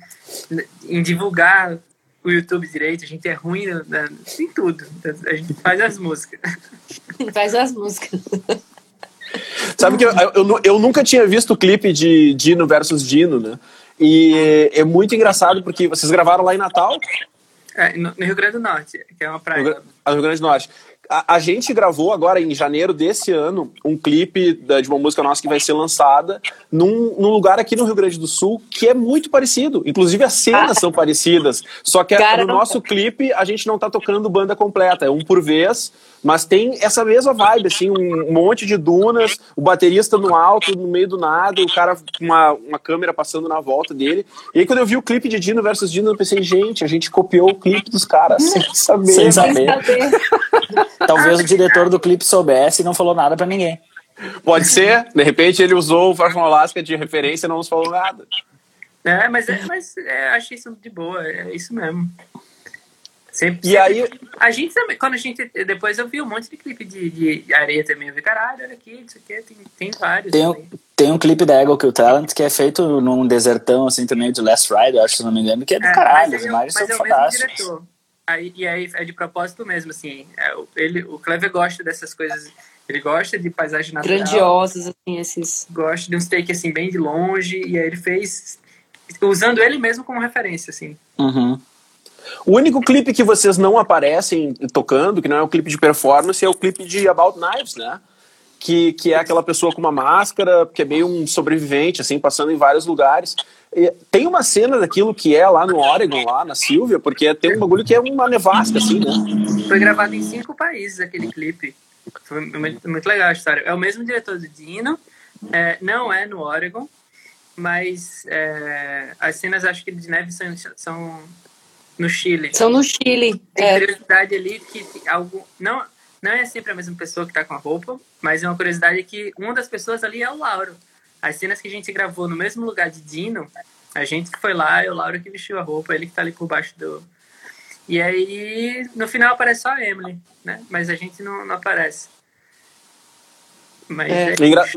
em divulgar o YouTube direito, a gente é ruim na, em tudo. A gente faz as músicas. Faz as músicas. Sabe que eu, eu, eu, nunca tinha visto o clipe de Dino versus Dino, né? E é muito engraçado porque vocês gravaram lá em Natal. É, no, Rio Grande do Norte, que é uma praia. No Rio Grande do Norte. A, a, gente gravou agora, em janeiro desse ano, um clipe da, de uma música nossa que vai ser lançada num, num, lugar aqui no Rio Grande do Sul que é muito parecido. Inclusive as cenas ah. são parecidas. Só que no nosso clipe a gente não tá tocando banda completa, é um por vez. Mas tem essa mesma vibe, assim, um monte de dunas, o baterista no alto, no meio do nada, o cara com uma, uma câmera passando na volta dele. E aí, quando eu vi o clipe de Dino versus Dino, eu pensei, gente, a gente copiou o clipe dos caras sem saber. Sem saber. Talvez o diretor do clipe soubesse e não falou nada para ninguém. Pode ser, de repente ele usou o Farfão Alaska de referência e não nos falou nada. É, mas, é, mas é, achei isso de boa, é isso mesmo. Sempre, e sempre, aí. A gente também, quando a gente. Depois eu vi um monte de clipe de, de areia também. Eu vi, caralho, olha aqui, isso aqui, tem, tem vários. Tem, um, tem um clipe da Ego Kill Talent que é feito num desertão, assim, também de Last Ride, acho, se não me engano, que é do é, caralho. As imagens são é fantásticas. Aí, e aí é de propósito mesmo, assim. É, ele, o Clever gosta dessas coisas. Ele gosta de paisagem natural. Grandiosas, assim, esses. Gosta de um take, assim, bem de longe. E aí ele fez. Usando ele mesmo como referência, assim. Uhum. O único clipe que vocês não aparecem tocando, que não é o clipe de performance, é o clipe de About Knives, né? Que, que é aquela pessoa com uma máscara, que é meio um sobrevivente, assim, passando em vários lugares. E tem uma cena daquilo que é lá no Oregon, lá na Silvia, porque tem um bagulho que é uma nevasca, assim, né? Foi gravado em cinco países aquele clipe. Foi muito, muito legal a história. É o mesmo diretor do Dino, é, não é no Oregon, mas é, as cenas acho que de neve são, são no Chile. São no Chile. Tem é. curiosidade ali que algo. Não, não é sempre a mesma pessoa que está com a roupa, mas é uma curiosidade que uma das pessoas ali é o Lauro. As cenas que a gente gravou no mesmo lugar de Dino, a gente que foi lá, é o Lauro que vestiu a roupa, ele que está ali por baixo do, E aí, no final aparece só a Emily, né? Mas a gente não, não aparece. Mas é. é... Engra...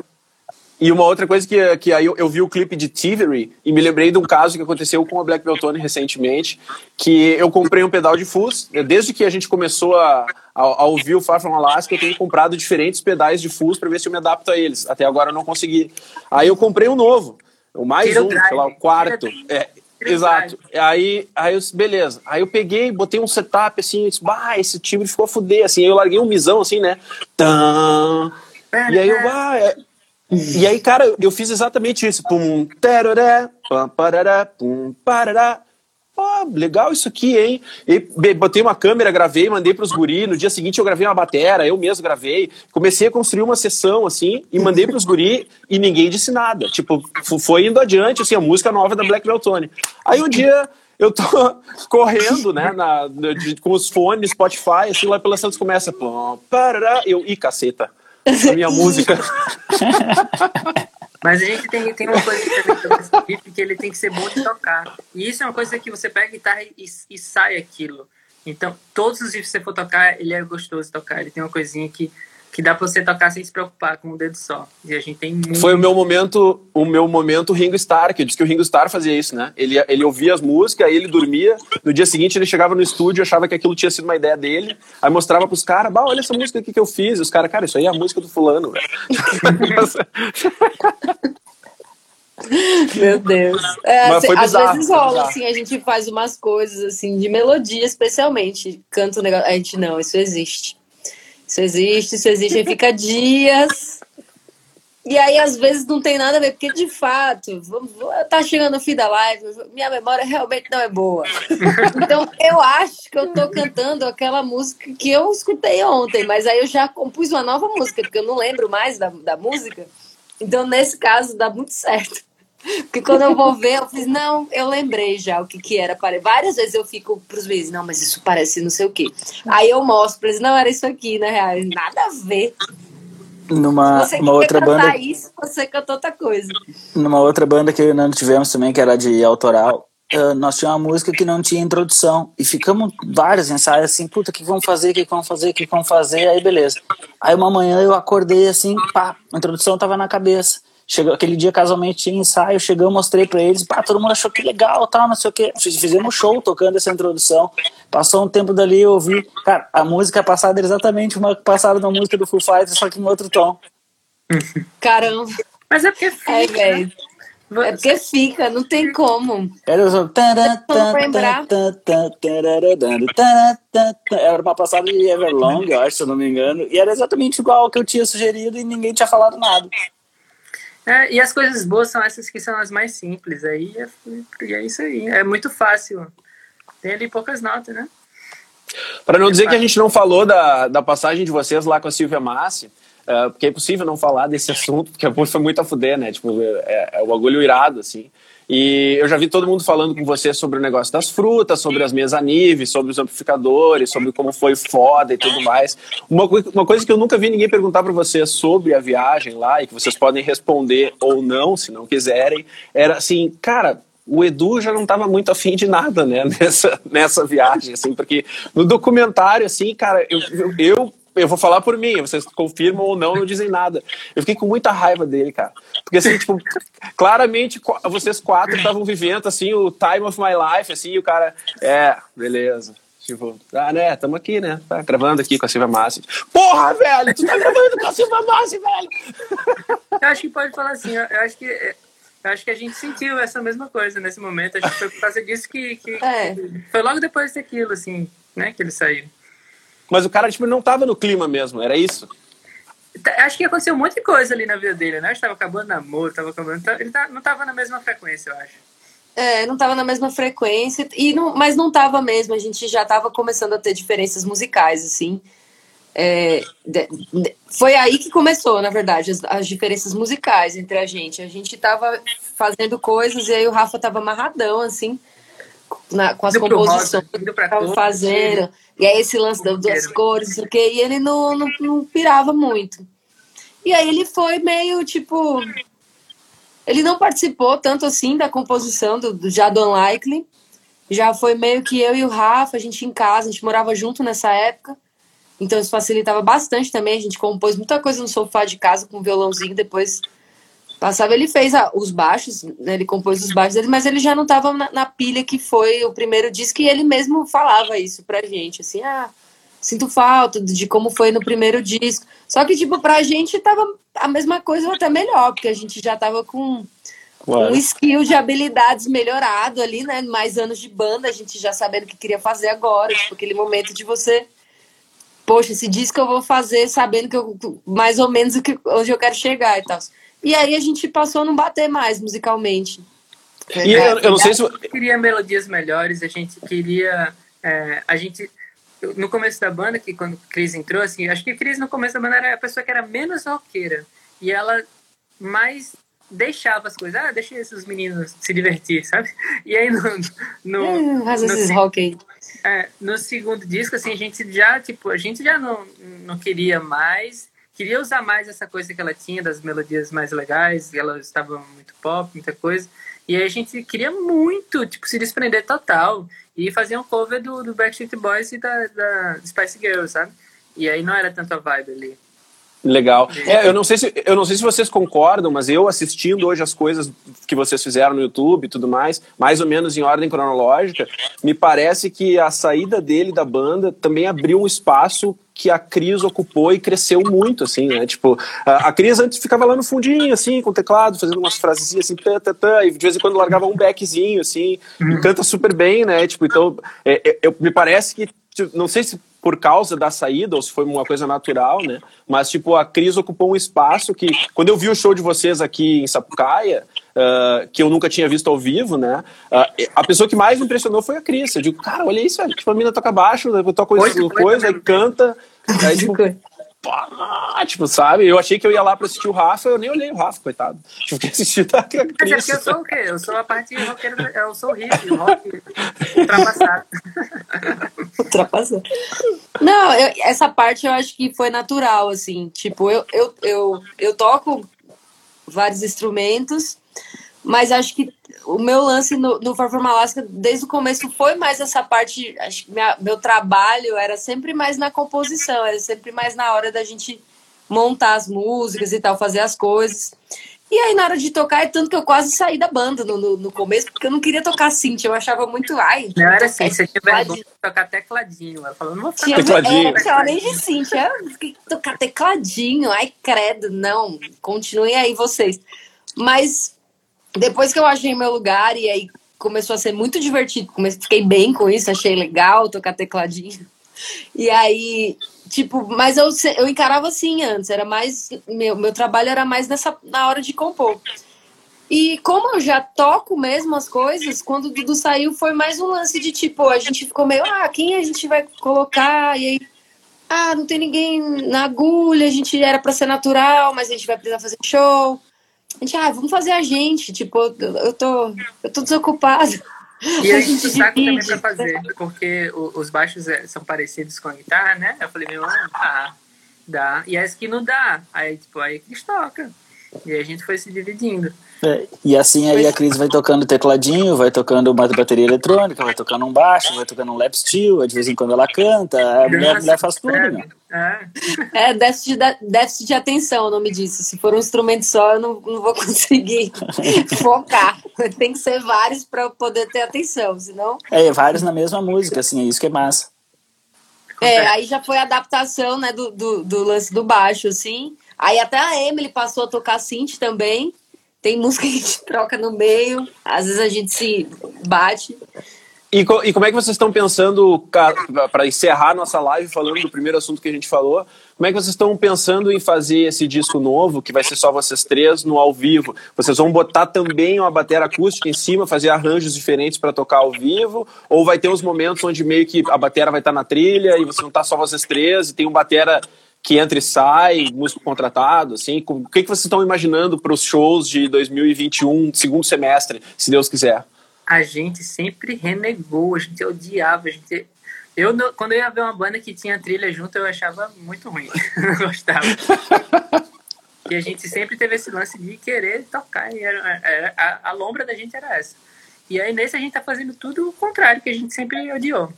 E uma outra coisa que, que aí eu, eu, vi o clipe de Thievery e me lembrei de um caso que aconteceu com a Black Beltone recentemente, que eu comprei um pedal de fuzz. Desde que a gente começou a, a, a ouvir o Far From Alaska, eu tenho comprado diferentes pedais de fuzz para ver se eu me adapto a eles. Até agora eu não consegui. Aí eu comprei um novo, o mais um, sei lá, o quarto. É, Exato. Aí, aí eu, beleza. Aí eu peguei, botei um setup assim, disse, bah, esse timbre ficou a fuder, assim. Aí eu larguei um misão assim, né? Tã. E aí eu, bah, é... E aí, cara, eu fiz exatamente isso. Pum, teroré, pam, parará, pum, parará. Pô, legal isso aqui, hein? E botei uma câmera, gravei, mandei pros guri. No dia seguinte eu gravei uma batera, eu mesmo gravei. Comecei a construir uma sessão, assim, e mandei pros guri e ninguém disse nada. Tipo, foi indo adiante, assim, a música nova da Black Beltone. Aí um dia eu tô correndo, né, na, de, com os fones, Spotify, assim, lá pela Santos começa, pum, parará. Eu, ih, caceta a minha música. Mas a gente tem, tem uma coisa que ele tem que ser bom de tocar. E isso é uma coisa que você pega a guitarra e, e sai aquilo. Então, todos os riffs que você for tocar, ele é gostoso de tocar. Ele tem uma coisinha que que dá pra você tocar sem se preocupar com o dedo só. E a gente tem muito... Foi o meu momento, o meu momento Ringo Starr, que eu disse que o Ringo Starr fazia isso, né? Ele, ele ouvia as músicas, aí ele dormia, no dia seguinte ele chegava no estúdio, achava que aquilo tinha sido uma ideia dele, aí mostrava pros caras, bah, olha essa música aqui que eu fiz, e os caras, cara, isso aí é a música do fulano, velho. Meu Deus. É, Mas foi bizarro, às vezes rola, assim, a gente faz umas coisas, assim, de melodia, especialmente. Canta um negócio. A gente, não, isso existe. Isso existe, isso existe, fica dias. E aí, às vezes, não tem nada a ver, porque de fato, tá chegando o fim da live, minha memória realmente não é boa. Então, eu acho que eu tô cantando aquela música que eu escutei ontem, mas aí eu já compus uma nova música, porque eu não lembro mais da, da música. Então, nesse caso, dá muito certo. Porque quando eu vou ver, eu fiz, não, eu lembrei já o que, que era. Várias vezes eu fico pros vezes, não, mas isso parece não sei o quê. Aí eu mostro pra eles, não, era isso aqui, na real. Nada a ver. Numa você uma outra banda. isso, você cantou outra coisa. Numa outra banda que nós tivemos também, que era de autoral, uh, nós tínhamos uma música que não tinha introdução. E ficamos vários ensaios assim, puta, o que vamos fazer, o que vamos fazer, o que vamos fazer, aí beleza. Aí uma manhã eu acordei assim, pá, a introdução tava na cabeça. Chegou, aquele dia casualmente tinha ensaio, chegou, mostrei para eles, pá, todo mundo achou que legal, tal, não sei o que. Fizemos show tocando essa introdução. Passou um tempo dali, eu ouvi, cara, a música passada era exatamente uma passada da música do Foo Fighters, só que em outro tom. Caramba. Mas é porque fica. É, velho. É porque fica, não tem como. Era o Era uma passada de Everlong, eu acho, se eu não me engano. E era exatamente igual ao que eu tinha sugerido e ninguém tinha falado nada. É, e as coisas boas são essas que são as mais simples. Aí é, é isso aí. É muito fácil. Tem ali poucas notas, né? Para não é dizer fácil. que a gente não falou da, da passagem de vocês lá com a Silvia Massi, uh, porque é impossível não falar desse assunto, porque foi muito a fuder, né? Tipo, é, é o bagulho irado, assim. E eu já vi todo mundo falando com você sobre o negócio das frutas, sobre as mesas níveis, sobre os amplificadores, sobre como foi foda e tudo mais. Uma, uma coisa que eu nunca vi ninguém perguntar para você sobre a viagem lá, e que vocês podem responder ou não, se não quiserem, era assim, cara, o Edu já não estava muito afim de nada, né, nessa, nessa viagem, assim, porque no documentário, assim, cara, eu, eu eu vou falar por mim, vocês confirmam ou não, não dizem nada. Eu fiquei com muita raiva dele, cara. Porque, assim, tipo, claramente vocês quatro estavam vivendo, assim, o time of my life, assim, e o cara, é, beleza. Tipo, ah, né, tamo aqui, né, tá gravando aqui com a Silvia Massi. Porra, velho, tu tá gravando com a Silvia Massi, velho! Eu acho que pode falar assim, eu acho que eu acho que a gente sentiu essa mesma coisa nesse momento. Acho que foi por causa disso que, que, é. que foi logo depois daquilo, assim, né, que ele saiu. Mas o cara, tipo, não tava no clima mesmo, era isso? Tá, acho que aconteceu um monte de coisa ali na vida dele, né? Estava acabando namoro, estava acabando. Ele tá, não estava na mesma frequência, eu acho. É, não estava na mesma frequência, e não, mas não estava mesmo. A gente já estava começando a ter diferenças musicais, assim. É, de, de, foi aí que começou, na verdade, as, as, diferenças musicais entre a gente. A gente estava fazendo coisas e aí o Rafa estava amarradão, assim, na, com as indo composições que tava fazendo. E aí esse lance das duas cores, o quê, e ele não, não, não pirava muito. E aí ele foi meio tipo. Ele não participou tanto assim da composição do, do já do Unlikely, já foi meio que eu e o Rafa, a gente em casa, a gente morava junto nessa época. Então isso facilitava bastante também. A gente compôs muita coisa no sofá de casa com violãozinho, depois passava. Ele fez os baixos, né, ele compôs os baixos dele, mas ele já não estava na, na, pilha que foi o primeiro disco e ele mesmo falava isso pra gente, assim, ah, sinto falta de como foi no primeiro disco. Só que, tipo, pra gente tava a mesma coisa até melhor, porque a gente já tava com um skill de habilidades melhorado ali, né? Mais anos de banda, a gente já sabendo o que queria fazer agora, tipo, aquele momento de você. Poxa, esse disco eu vou fazer sabendo que eu, mais ou menos o que, onde eu quero chegar e tal. E aí a gente passou a não bater mais musicalmente. E eu, eu não sei se. queria melodias melhores, a gente queria. É, a gente. No começo da banda, que quando a Cris entrou, assim, acho que a Cris no começo da banda era a pessoa que era menos roqueira. E ela mais deixava as coisas, ah, deixa esses meninos se divertir, sabe? E aí no. no, hum, no, esses rock é, no segundo disco, assim, a gente já, tipo, a gente já não, não queria mais, queria usar mais essa coisa que ela tinha, das melodias mais legais, e ela estava muito pop, muita coisa. E aí a gente queria muito, tipo, se desprender total e fazer um cover do, do Backstreet Boys e da, da Spice Girls, sabe? E aí não era tanto a vibe ali. Legal. É, eu não sei se eu não sei se vocês concordam, mas eu assistindo hoje as coisas que vocês fizeram no YouTube e tudo mais, mais ou menos em ordem cronológica, me parece que a saída dele da banda também abriu um espaço que a Cris ocupou e cresceu muito, assim, né? Tipo, a, a Cris antes ficava lá no fundinho, assim, com o teclado, fazendo umas frasezinhas assim, tã, tã, tã, e de vez em quando largava um backzinho, assim, uhum. e canta super bem, né? Tipo, então, é, é, eu, me parece que, tipo, não sei se por causa da saída ou se foi uma coisa natural, né? Mas, tipo, a Cris ocupou um espaço que, quando eu vi o show de vocês aqui em Sapucaia, uh, que eu nunca tinha visto ao vivo, né? Uh, a pessoa que mais me impressionou foi a Cris. Eu digo, cara, olha isso, tipo, a menina toca baixo, toca coisa, coisa, aí canta. Aí, tipo, pá, tipo, sabe? Eu achei que eu ia lá pra assistir o Rafa, eu nem olhei o Rafa, coitado. Tipo, fiquei assistindo a Cris. Mas é porque eu sou o quê? Eu sou a parte roqueira, eu sou hippie, rock ultrapassado. ultrapassado. Não, eu, essa parte eu acho que foi natural, assim. Tipo, eu, eu, eu, eu toco vários instrumentos, mas acho que o meu lance no, no Farforma Alaska, desde o começo, foi mais essa parte. Acho que minha, meu trabalho era sempre mais na composição, era sempre mais na hora da gente montar as músicas e tal, fazer as coisas. E aí, na hora de tocar, é tanto que eu quase saí da banda no, no, no começo, porque eu não queria tocar synth, eu achava muito. Ai, não era assim, você tinha vergonha de tocar tecladinho. Ela falou, não vou ficar tecladinho. É, não nem de synth, eu tocar tecladinho, ai, credo, não, continuem aí vocês. Mas depois que eu achei meu lugar e aí começou a ser muito divertido, comecei, fiquei bem com isso, achei legal tocar tecladinho. E aí, tipo, mas eu, eu encarava assim antes, era mais. Meu, meu trabalho era mais nessa, na hora de compor. E como eu já toco mesmo as coisas, quando o Dudu saiu, foi mais um lance de tipo, a gente ficou meio, ah, quem a gente vai colocar? E aí, ah, não tem ninguém na agulha, a gente era para ser natural, mas a gente vai precisar fazer show. A gente, ah, vamos fazer a gente, tipo, eu tô, eu tô desocupado. E a gente saco também pra fazer, porque os baixos é, são parecidos com a guitarra, né? Eu falei, meu, ah, dá. E essa que não dá. Aí, tipo, aí que toca. E a gente foi se dividindo. É, e assim aí a Cris vai tocando tecladinho, vai tocando uma bateria eletrônica, vai tocando um baixo, vai tocando um lap steel, de vez em quando ela canta, a mulher, a mulher faz tudo, né? É, é déficit, de, déficit de atenção o nome disso. Se for um instrumento só, eu não, não vou conseguir focar. Tem que ser vários para poder ter atenção, senão... É, vários na mesma música, assim, é isso que é massa. É, aí já foi a adaptação, né, do, do, do lance do baixo, assim. Aí até a Emily passou a tocar synth também. Tem música que a gente troca no meio, às vezes a gente se bate. E, co e como é que vocês estão pensando, para encerrar nossa live falando do primeiro assunto que a gente falou, como é que vocês estão pensando em fazer esse disco novo, que vai ser só vocês três, no ao vivo? Vocês vão botar também uma bateria acústica em cima, fazer arranjos diferentes para tocar ao vivo? Ou vai ter uns momentos onde meio que a bateria vai estar tá na trilha e você não tá só vocês três e tem um batera que entra e sai, músico contratado, assim? O que, que vocês estão imaginando para os shows de 2021, segundo semestre, se Deus quiser? A gente sempre renegou, a gente odiava, a gente... Eu, quando eu ia ver uma banda que tinha trilha junto, eu achava muito ruim, não gostava. e a gente sempre teve esse lance de querer tocar, e era, era a, a lombra da gente era essa. E aí nesse a gente tá fazendo tudo o contrário que a gente sempre odiou.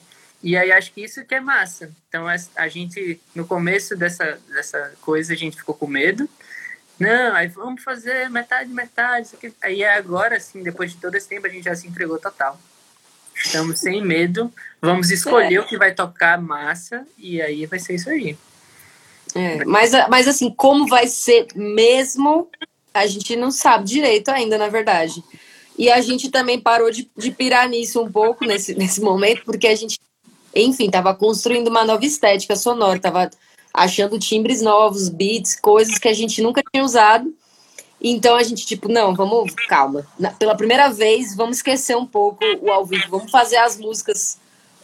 E aí acho que isso que é massa. Então a gente, no começo dessa, dessa coisa, a gente ficou com medo. Não, aí vamos fazer metade, metade. Aí agora, assim, depois de todo esse tempo, a gente já se entregou total. Estamos sem medo. Vamos escolher é. o que vai tocar massa e aí vai ser isso aí. É, mas, mas assim, como vai ser mesmo, a gente não sabe direito ainda, na verdade. E a gente também parou de, de pirar nisso um pouco nesse, nesse momento, porque a gente, enfim, estava construindo uma nova estética sonora, estava achando timbres novos, beats, coisas que a gente nunca tinha usado. Então a gente, tipo, não, vamos, calma. Pela primeira vez, vamos esquecer um pouco o ao vivo, vamos fazer as músicas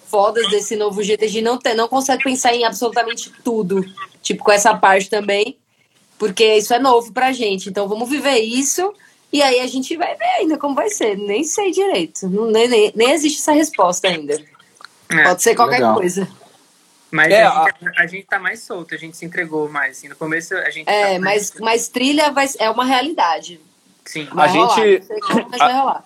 fodas desse novo gente não, tem, não consegue pensar em absolutamente tudo, tipo, com essa parte também, porque isso é novo pra gente. Então vamos viver isso e aí a gente vai ver ainda como vai ser. Nem sei direito, nem, nem, nem existe essa resposta ainda. É, Pode ser qualquer legal. coisa. Mas é, a, gente, a, a, gente tá mais solto, a gente se entregou mais. Assim, no começo a gente. É, tá mas, mas trilha vai, é uma realidade. Sim. Vai a rolar, gente. a,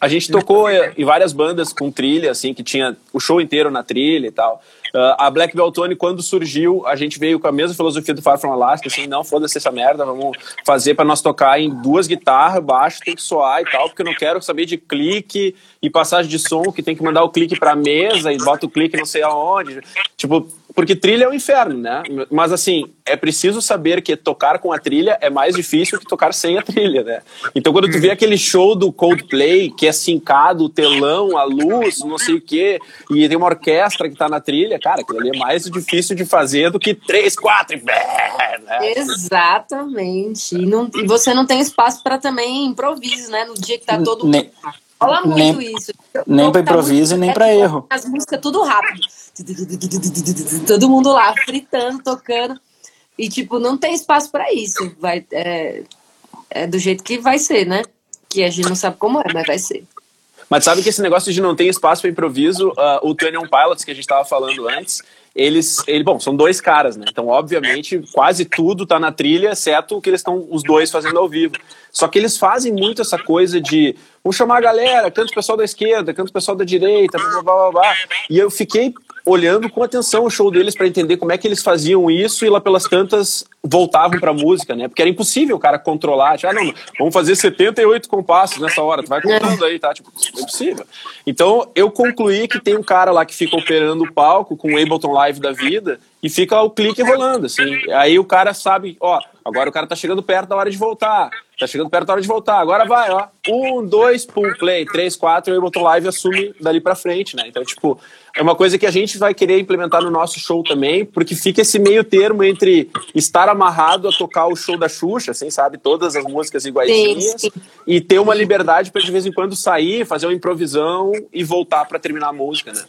a gente tocou em várias bandas com trilha, assim, que tinha o show inteiro na trilha e tal. Uh, a Black Beltone, quando surgiu, a gente veio com a mesma filosofia do Far From Alaska, assim, não, foda-se essa merda, vamos fazer para nós tocar em duas guitarras, baixo, tem que soar e tal, porque eu não quero saber de clique e passagem de som, que tem que mandar o clique pra mesa e bota o clique não sei aonde. Tipo, porque trilha é o um inferno, né? Mas assim, é preciso saber que tocar com a trilha é mais difícil que tocar sem a trilha, né? Então quando tu vê aquele show do Coldplay, que é sincado, o telão, a luz, não sei o quê, e tem uma orquestra que tá na trilha, cara, aquilo ali é mais difícil de fazer do que três, quatro e... Né? Exatamente. E, não, e você não tem espaço para também improviso, né? No dia que tá todo mundo... Rola muito nem, isso. Nem para improviso e nem para erro. As músicas tudo rápido. Todo mundo lá fritando, tocando. E, tipo, não tem espaço para isso. Vai, é, é do jeito que vai ser, né? Que a gente não sabe como é, mas vai ser. Mas sabe que esse negócio de não ter espaço para improviso, uh, o Twenty One Pilots, que a gente estava falando antes, eles, ele, bom, são dois caras, né? Então, obviamente, quase tudo tá na trilha, exceto o que eles estão os dois fazendo ao vivo. Só que eles fazem muito essa coisa de vamos chamar a galera, canta o pessoal da esquerda, canta o pessoal da direita, blá, blá, blá, blá. E eu fiquei olhando com atenção o show deles para entender como é que eles faziam isso e lá pelas tantas voltavam para música, né? Porque era impossível o cara controlar, tipo, ah, não, vamos fazer 78 compassos nessa hora, tu vai contando aí, tá? Tipo, é impossível. Então, eu concluí que tem um cara lá que fica operando o palco com o Ableton Live da vida e fica o clique rolando, assim. Aí o cara sabe, ó, agora o cara tá chegando perto da hora de voltar. Tá chegando perto da hora de voltar. Agora vai, ó. Um, dois, pum, play. Três, quatro, e o Ableton Live assume dali pra frente, né? Então, tipo, é uma coisa que a gente vai querer implementar no nosso show também, porque fica esse meio termo entre estar amarrado a tocar o show da Xuxa, assim, sabe? Todas as músicas iguaizinhas, sim, sim. e ter uma liberdade para de vez em quando sair, fazer uma improvisão e voltar para terminar a música, né?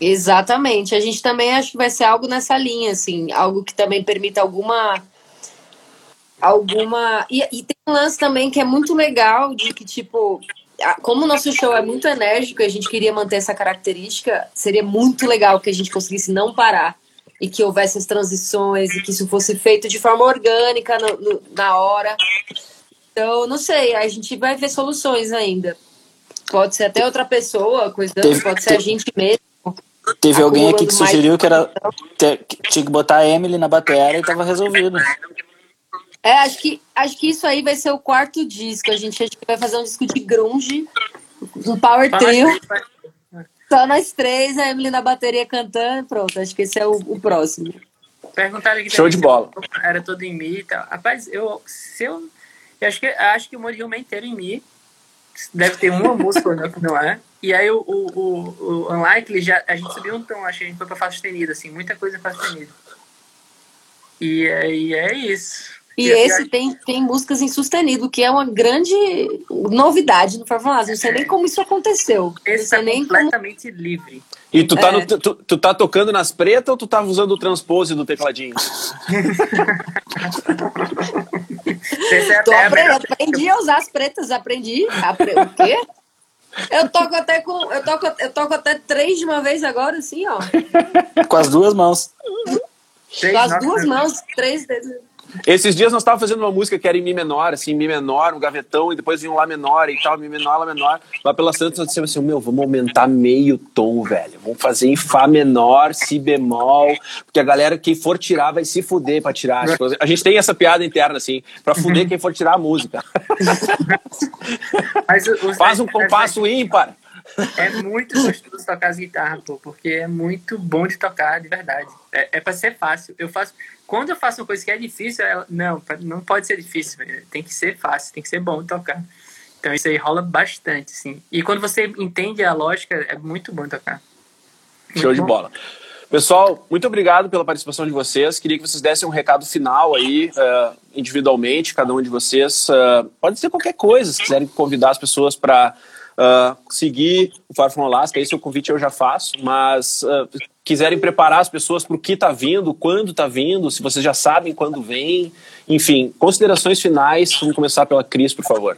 Exatamente. A gente também acho que vai ser algo nessa linha, assim, algo que também permita alguma alguma. E, e, tem um lance também que é muito legal de que, tipo, como o nosso show é muito enérgico e a gente queria manter essa característica, seria muito legal que a gente conseguisse não parar e que houvesse as transições e que isso fosse feito de forma orgânica no, no, na hora. Então, não sei, a gente vai ver soluções ainda. Pode ser até outra pessoa teve, pode ser a gente mesmo. Teve alguém aqui que sugeriu que era tinha que botar a Emily na bateria e tava resolvido. É, acho que, acho que isso aí vai ser o quarto disco. A gente, a gente vai fazer um disco de grunge, um power trio. Só nós três, a Emily na bateria cantando, pronto. Acho que esse é o, o próximo. Perguntaram aqui Show de bola. Era todo em Mi e tal. Rapaz, eu, se eu, eu acho que acho que o é inteiro em Mi. Deve ter uma música não, não é. E aí o, o, o, o Unlikely já a gente subiu um tom, acho que a gente foi pra faixa sustenida, assim, muita coisa faixa sustenida. E aí é isso. E, e esse tem, tem músicas em sustenido, que é uma grande novidade no Farfãs. Não sei nem como isso aconteceu. Esse é nem completamente como... livre. E tu tá, é. no, tu, tu, tá tocando nas pretas ou tu tava usando o transpose do tecladinho? é Tô aprendendo, aprendi a usar as pretas, aprendi. Apre... O quê? Eu toco até com. Eu toco, eu toco até três de uma vez agora, assim, ó. Com as duas mãos. Com as duas mãos, três dedos. Esses dias nós estávamos fazendo uma música que era em Mi menor, assim, Mi menor, um gavetão, e depois vinha um Lá menor e tal, Mi menor, Lá menor. Lá pela Santos nós dissemos assim, meu, vamos aumentar meio tom, velho. Vamos fazer em Fá menor, Si bemol, porque a galera, quem for tirar, vai se fuder pra tirar. A gente tem essa piada interna, assim, pra fuder quem for tirar a música. Faz um compasso ímpar. É muito gostoso tocar as guitarras, pô, porque é muito bom de tocar, de verdade. É, é pra ser fácil. Eu faço. Quando eu faço uma coisa que é difícil, ela, não, não pode ser difícil, velho. tem que ser fácil, tem que ser bom de tocar. Então isso aí rola bastante, sim. E quando você entende a lógica, é muito bom tocar. Muito Show de bom. bola. Pessoal, muito obrigado pela participação de vocês. Queria que vocês dessem um recado final aí, eh, individualmente, cada um de vocês. Eh, pode ser qualquer coisa, se quiserem convidar as pessoas para seguir o Far From Alaska, esse é o convite eu já faço, mas eh, quiserem preparar as pessoas para o que está vindo, quando está vindo, se vocês já sabem quando vem, enfim, considerações finais. Vamos começar pela Cris, por favor.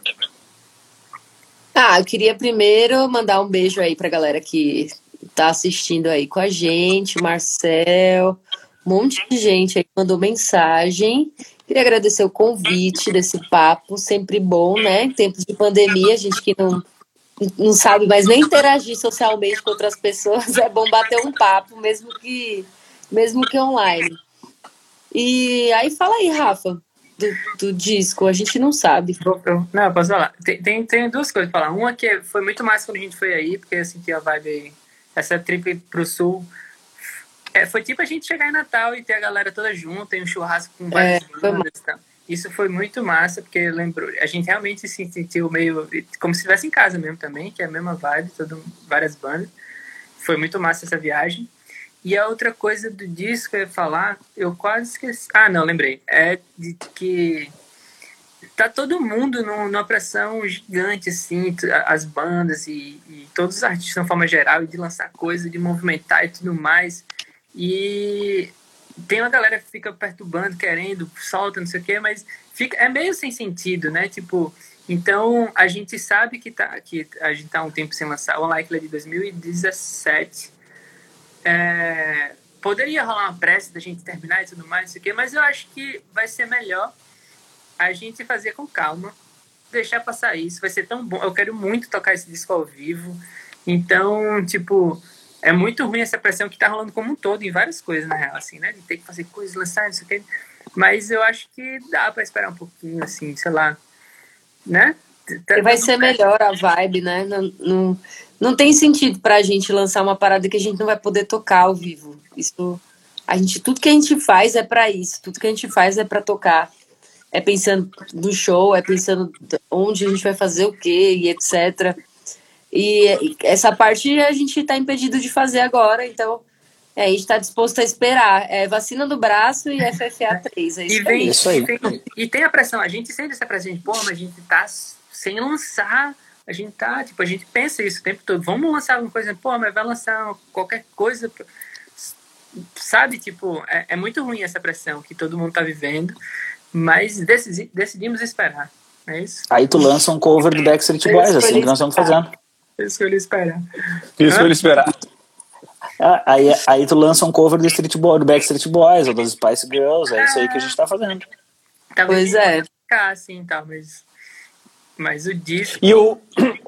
Ah, eu queria primeiro mandar um beijo aí pra galera que tá assistindo aí com a gente, Marcel, um monte de gente aí mandou mensagem. Queria agradecer o convite desse papo, sempre bom, né? Em tempos de pandemia, a gente que não, não sabe mais nem interagir socialmente com outras pessoas, é bom bater um papo, mesmo que, mesmo que online. E aí fala aí, Rafa, do, do disco, a gente não sabe. Não, posso falar. Tem, tem, tem duas coisas pra falar. Uma que foi muito massa quando a gente foi aí, porque eu senti a vibe aí. Essa trip pro sul. É, foi tipo a gente chegar em Natal e ter a galera toda junta, e um churrasco com várias foi bandas e tal. Isso foi muito massa, porque lembrou. A gente realmente se sentiu meio. como se estivesse em casa mesmo também, que é a mesma vibe, todo, várias bandas. Foi muito massa essa viagem. E a outra coisa do disco que eu ia falar, eu quase esqueci. Ah, não, lembrei. É de que tá todo mundo num- numa pressão gigante, assim, as bandas e, e todos os artistas de uma forma geral, de lançar coisa, de movimentar e tudo mais. E tem uma galera que fica perturbando, querendo, solta, não sei o quê, mas fica, é meio sem sentido, né? Tipo, então a gente sabe que, tá, que a gente tá um tempo sem lançar. O Unlikely é de 2017. É, poderia rolar uma pressa da gente terminar e tudo mais, não sei o quê, mas eu acho que vai ser melhor a gente fazer com calma, deixar passar isso, vai ser tão bom. Eu quero muito tocar esse disco ao vivo. Então, tipo, é muito ruim essa pressão que tá rolando como um todo em várias coisas, na real, assim, né? De ter que fazer coisas, lançar, não sei o quê. Mas eu acho que dá pra esperar um pouquinho, assim, sei lá, né? Tá- Vai ser melhor a vibe, né? Não, não, não tem sentido pra gente lançar uma parada que a gente não vai poder tocar ao vivo. Isso, a gente, tudo que a gente faz é pra isso, tudo que a gente faz é pra tocar. É pensando no show, é pensando onde a gente vai fazer o quê e etc. E essa parte a gente tá impedido de fazer agora, então é, a gente tá disposto a esperar. É vacina do braço e FFA 3, é E, isso vem, aí. Isso aí. e tem- e tem a pressão, a gente sente essa pressão de, pô, mas a gente tá sem lançar, a gente tá, tipo, a gente pensa isso o tempo todo, vamos lançar alguma coisa, pô, mas vai lançar qualquer coisa, sabe, tipo, é, é muito ruim essa pressão que todo mundo tá vivendo, mas decidi- decidimos esperar, é isso, Aí tu lança um cover do Backstreet Boys, assim que nós estamos fazendo. Eu escolhi esperar. Isso que eu ia esperar. Ah, aí, aí tu lança um cover do, Street Boy, do Backstreet Boys ou das Spice Girls, é isso aí que a gente tá fazendo. Talvez Pois é. ficar assim, tal, mas, mas o disco... E, o,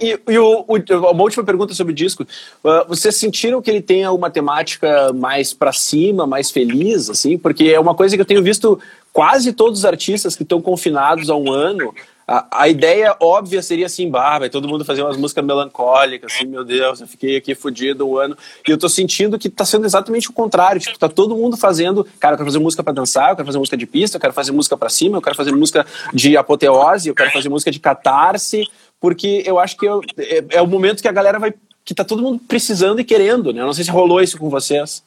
e, e o, o- uma última pergunta sobre o disco. Uh, vocês sentiram que ele tenha uma temática mais pra cima, mais feliz, assim? Porque é uma coisa que eu tenho visto quase todos os artistas que estão confinados há um ano. A, a ideia óbvia seria assim, bah, vai todo mundo fazer umas músicas melancólicas, assim, meu Deus, eu fiquei aqui fudido um ano. E eu tô sentindo que tá sendo exatamente o contrário. Tipo, tá todo mundo fazendo, cara, eu quero fazer música pra dançar, eu quero fazer música de pista, eu quero fazer música pra cima, eu quero fazer música de apoteose, eu quero fazer música de catarse, porque eu acho que eu- é, é o momento que a galera vai. que tá todo mundo precisando e querendo, né? Eu não sei se rolou isso com vocês.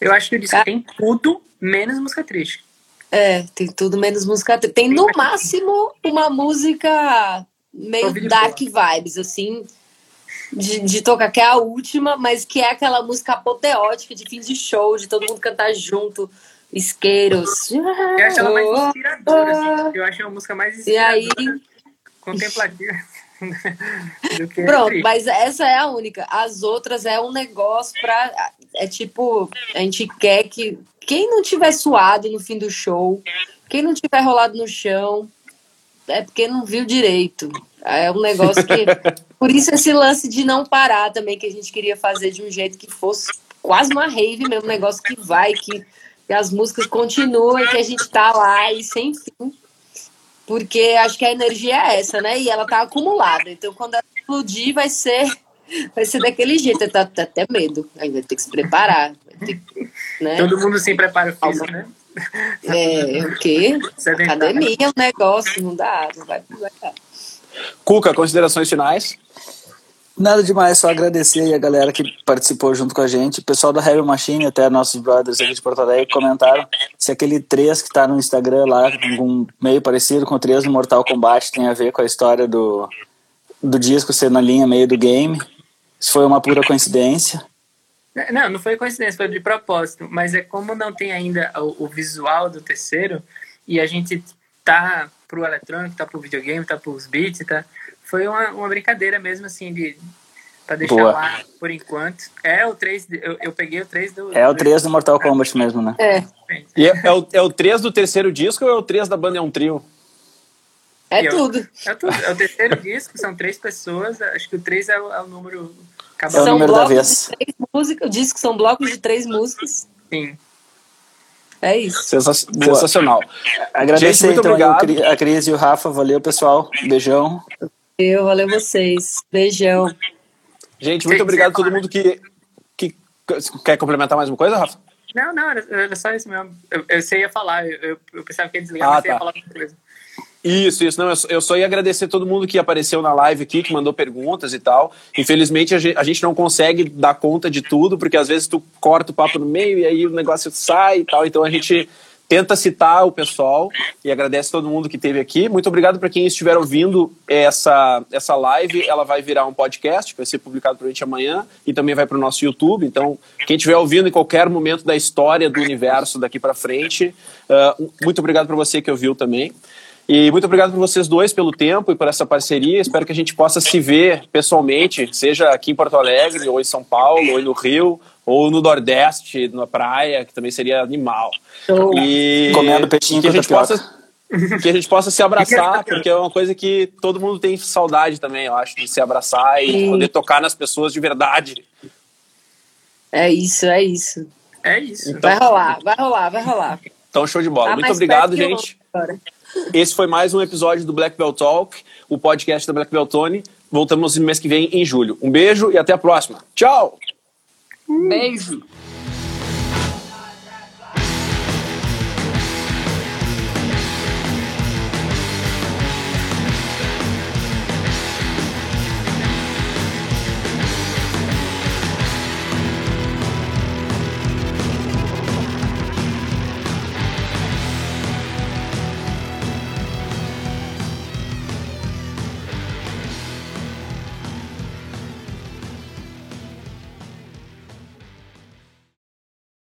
Eu acho que o disco tem tudo, menos música triste. É, tem tudo menos música. Tem no máximo uma música meio dark vibes, assim, de, de tocar, que é a última, mas que é aquela música apoteótica de fim de show, de todo mundo cantar junto, isqueiros. Eu acho ela mais inspiradora, assim. Eu acho uma música mais E aí, inspiradora, contemplativa pronto, mas essa é a única. As outras é um negócio pra. É tipo, a gente quer que quem não tiver suado no fim do show, quem não tiver rolado no chão, é porque não viu direito. É um negócio que. Por isso esse lance de não parar também, que a gente queria fazer de um jeito que fosse quase uma rave mesmo, um negócio que vai, que, que as músicas continuam, que a gente tá lá e sem fim. Porque acho que a energia é essa, né? E ela tá acumulada. Então quando ela explodir, vai ser. Vai ser daquele jeito, tá, tá até medo. Aí vai ter que se preparar. Ter, né? Todo mundo sem preparo físico, né? É, o quê? Academia é um negócio, não dá, não vai, não vai dar. Cuca, considerações finais? Nada demais, só agradecer aí a galera que participou junto com a gente. O pessoal da Heavy Machine, até nossos brothers aqui de Porto Alegre, comentaram se aquele 3 que tá no Instagram lá, um meio parecido com o 3 do Mortal Kombat, tem a ver com a história do, do disco ser na linha meio do game. Se foi uma pura coincidência. Não, não foi coincidência, foi de propósito. Mas é como não tem ainda o, o visual do terceiro, e a gente tá pro eletrônico, tá pro videogame, tá pros beats, tá? Foi uma, uma brincadeira mesmo, assim, de pra deixar Boa. lá por enquanto. É o 3, eu, eu peguei o 3 do. É o 3 do Mortal Kombat mesmo, né? É. E é, é, o, é o 3 do terceiro disco ou é o 3 da banda é um trio? É tudo. É tudo. É o terceiro disco, são três pessoas. Acho que o 3 é o, é o número. É o número da vez. Músicas, o disco são blocos de três músicas. Sim. É isso. Sensacional. Agradecer Gente, então obrigado. a Cris e o Rafa. Valeu, pessoal. Beijão. Eu, valeu vocês. Beijão. Gente, muito obrigado a todo mundo que, que. Quer complementar mais uma coisa, Rafa? Não, não, era, era só isso mesmo. Eu, eu, você ia falar, eu, eu pensava que ia desligar, ah, mas tá. você ia falar outra coisa. Isso, isso. Não, eu só ia agradecer todo mundo que apareceu na live aqui, que mandou perguntas e tal. Infelizmente, a gente não consegue dar conta de tudo, porque às vezes tu corta o papo no meio e aí o negócio sai e tal. Então a gente tenta citar o pessoal e agradece todo mundo que esteve aqui. Muito obrigado para quem estiver ouvindo essa, essa live. Ela vai virar um podcast, vai ser publicado para a gente amanhã e também vai para o nosso YouTube. Então, quem estiver ouvindo em qualquer momento da história do universo daqui para frente, uh, muito obrigado para você que ouviu também. E muito obrigado por vocês dois pelo tempo e por essa parceria. Espero que a gente possa se ver pessoalmente, seja aqui em Porto Alegre, ou em São Paulo, ou no Rio, ou no Nordeste, na praia, que também seria animal. E comendo peixinho que a gente possa que a gente possa se abraçar, porque é uma coisa que todo mundo tem saudade também, eu acho, de se abraçar e Sim. poder tocar nas pessoas de verdade. É isso, é isso. É isso. Então, vai rolar, vai rolar, vai rolar. Então, show de bola. Tá Muito obrigado, gente. Esse foi mais um episódio do Black Belt Talk, o podcast da Black Belt Tony. Voltamos no mês que vem, em julho. Um beijo e até a próxima. Tchau! Beijo!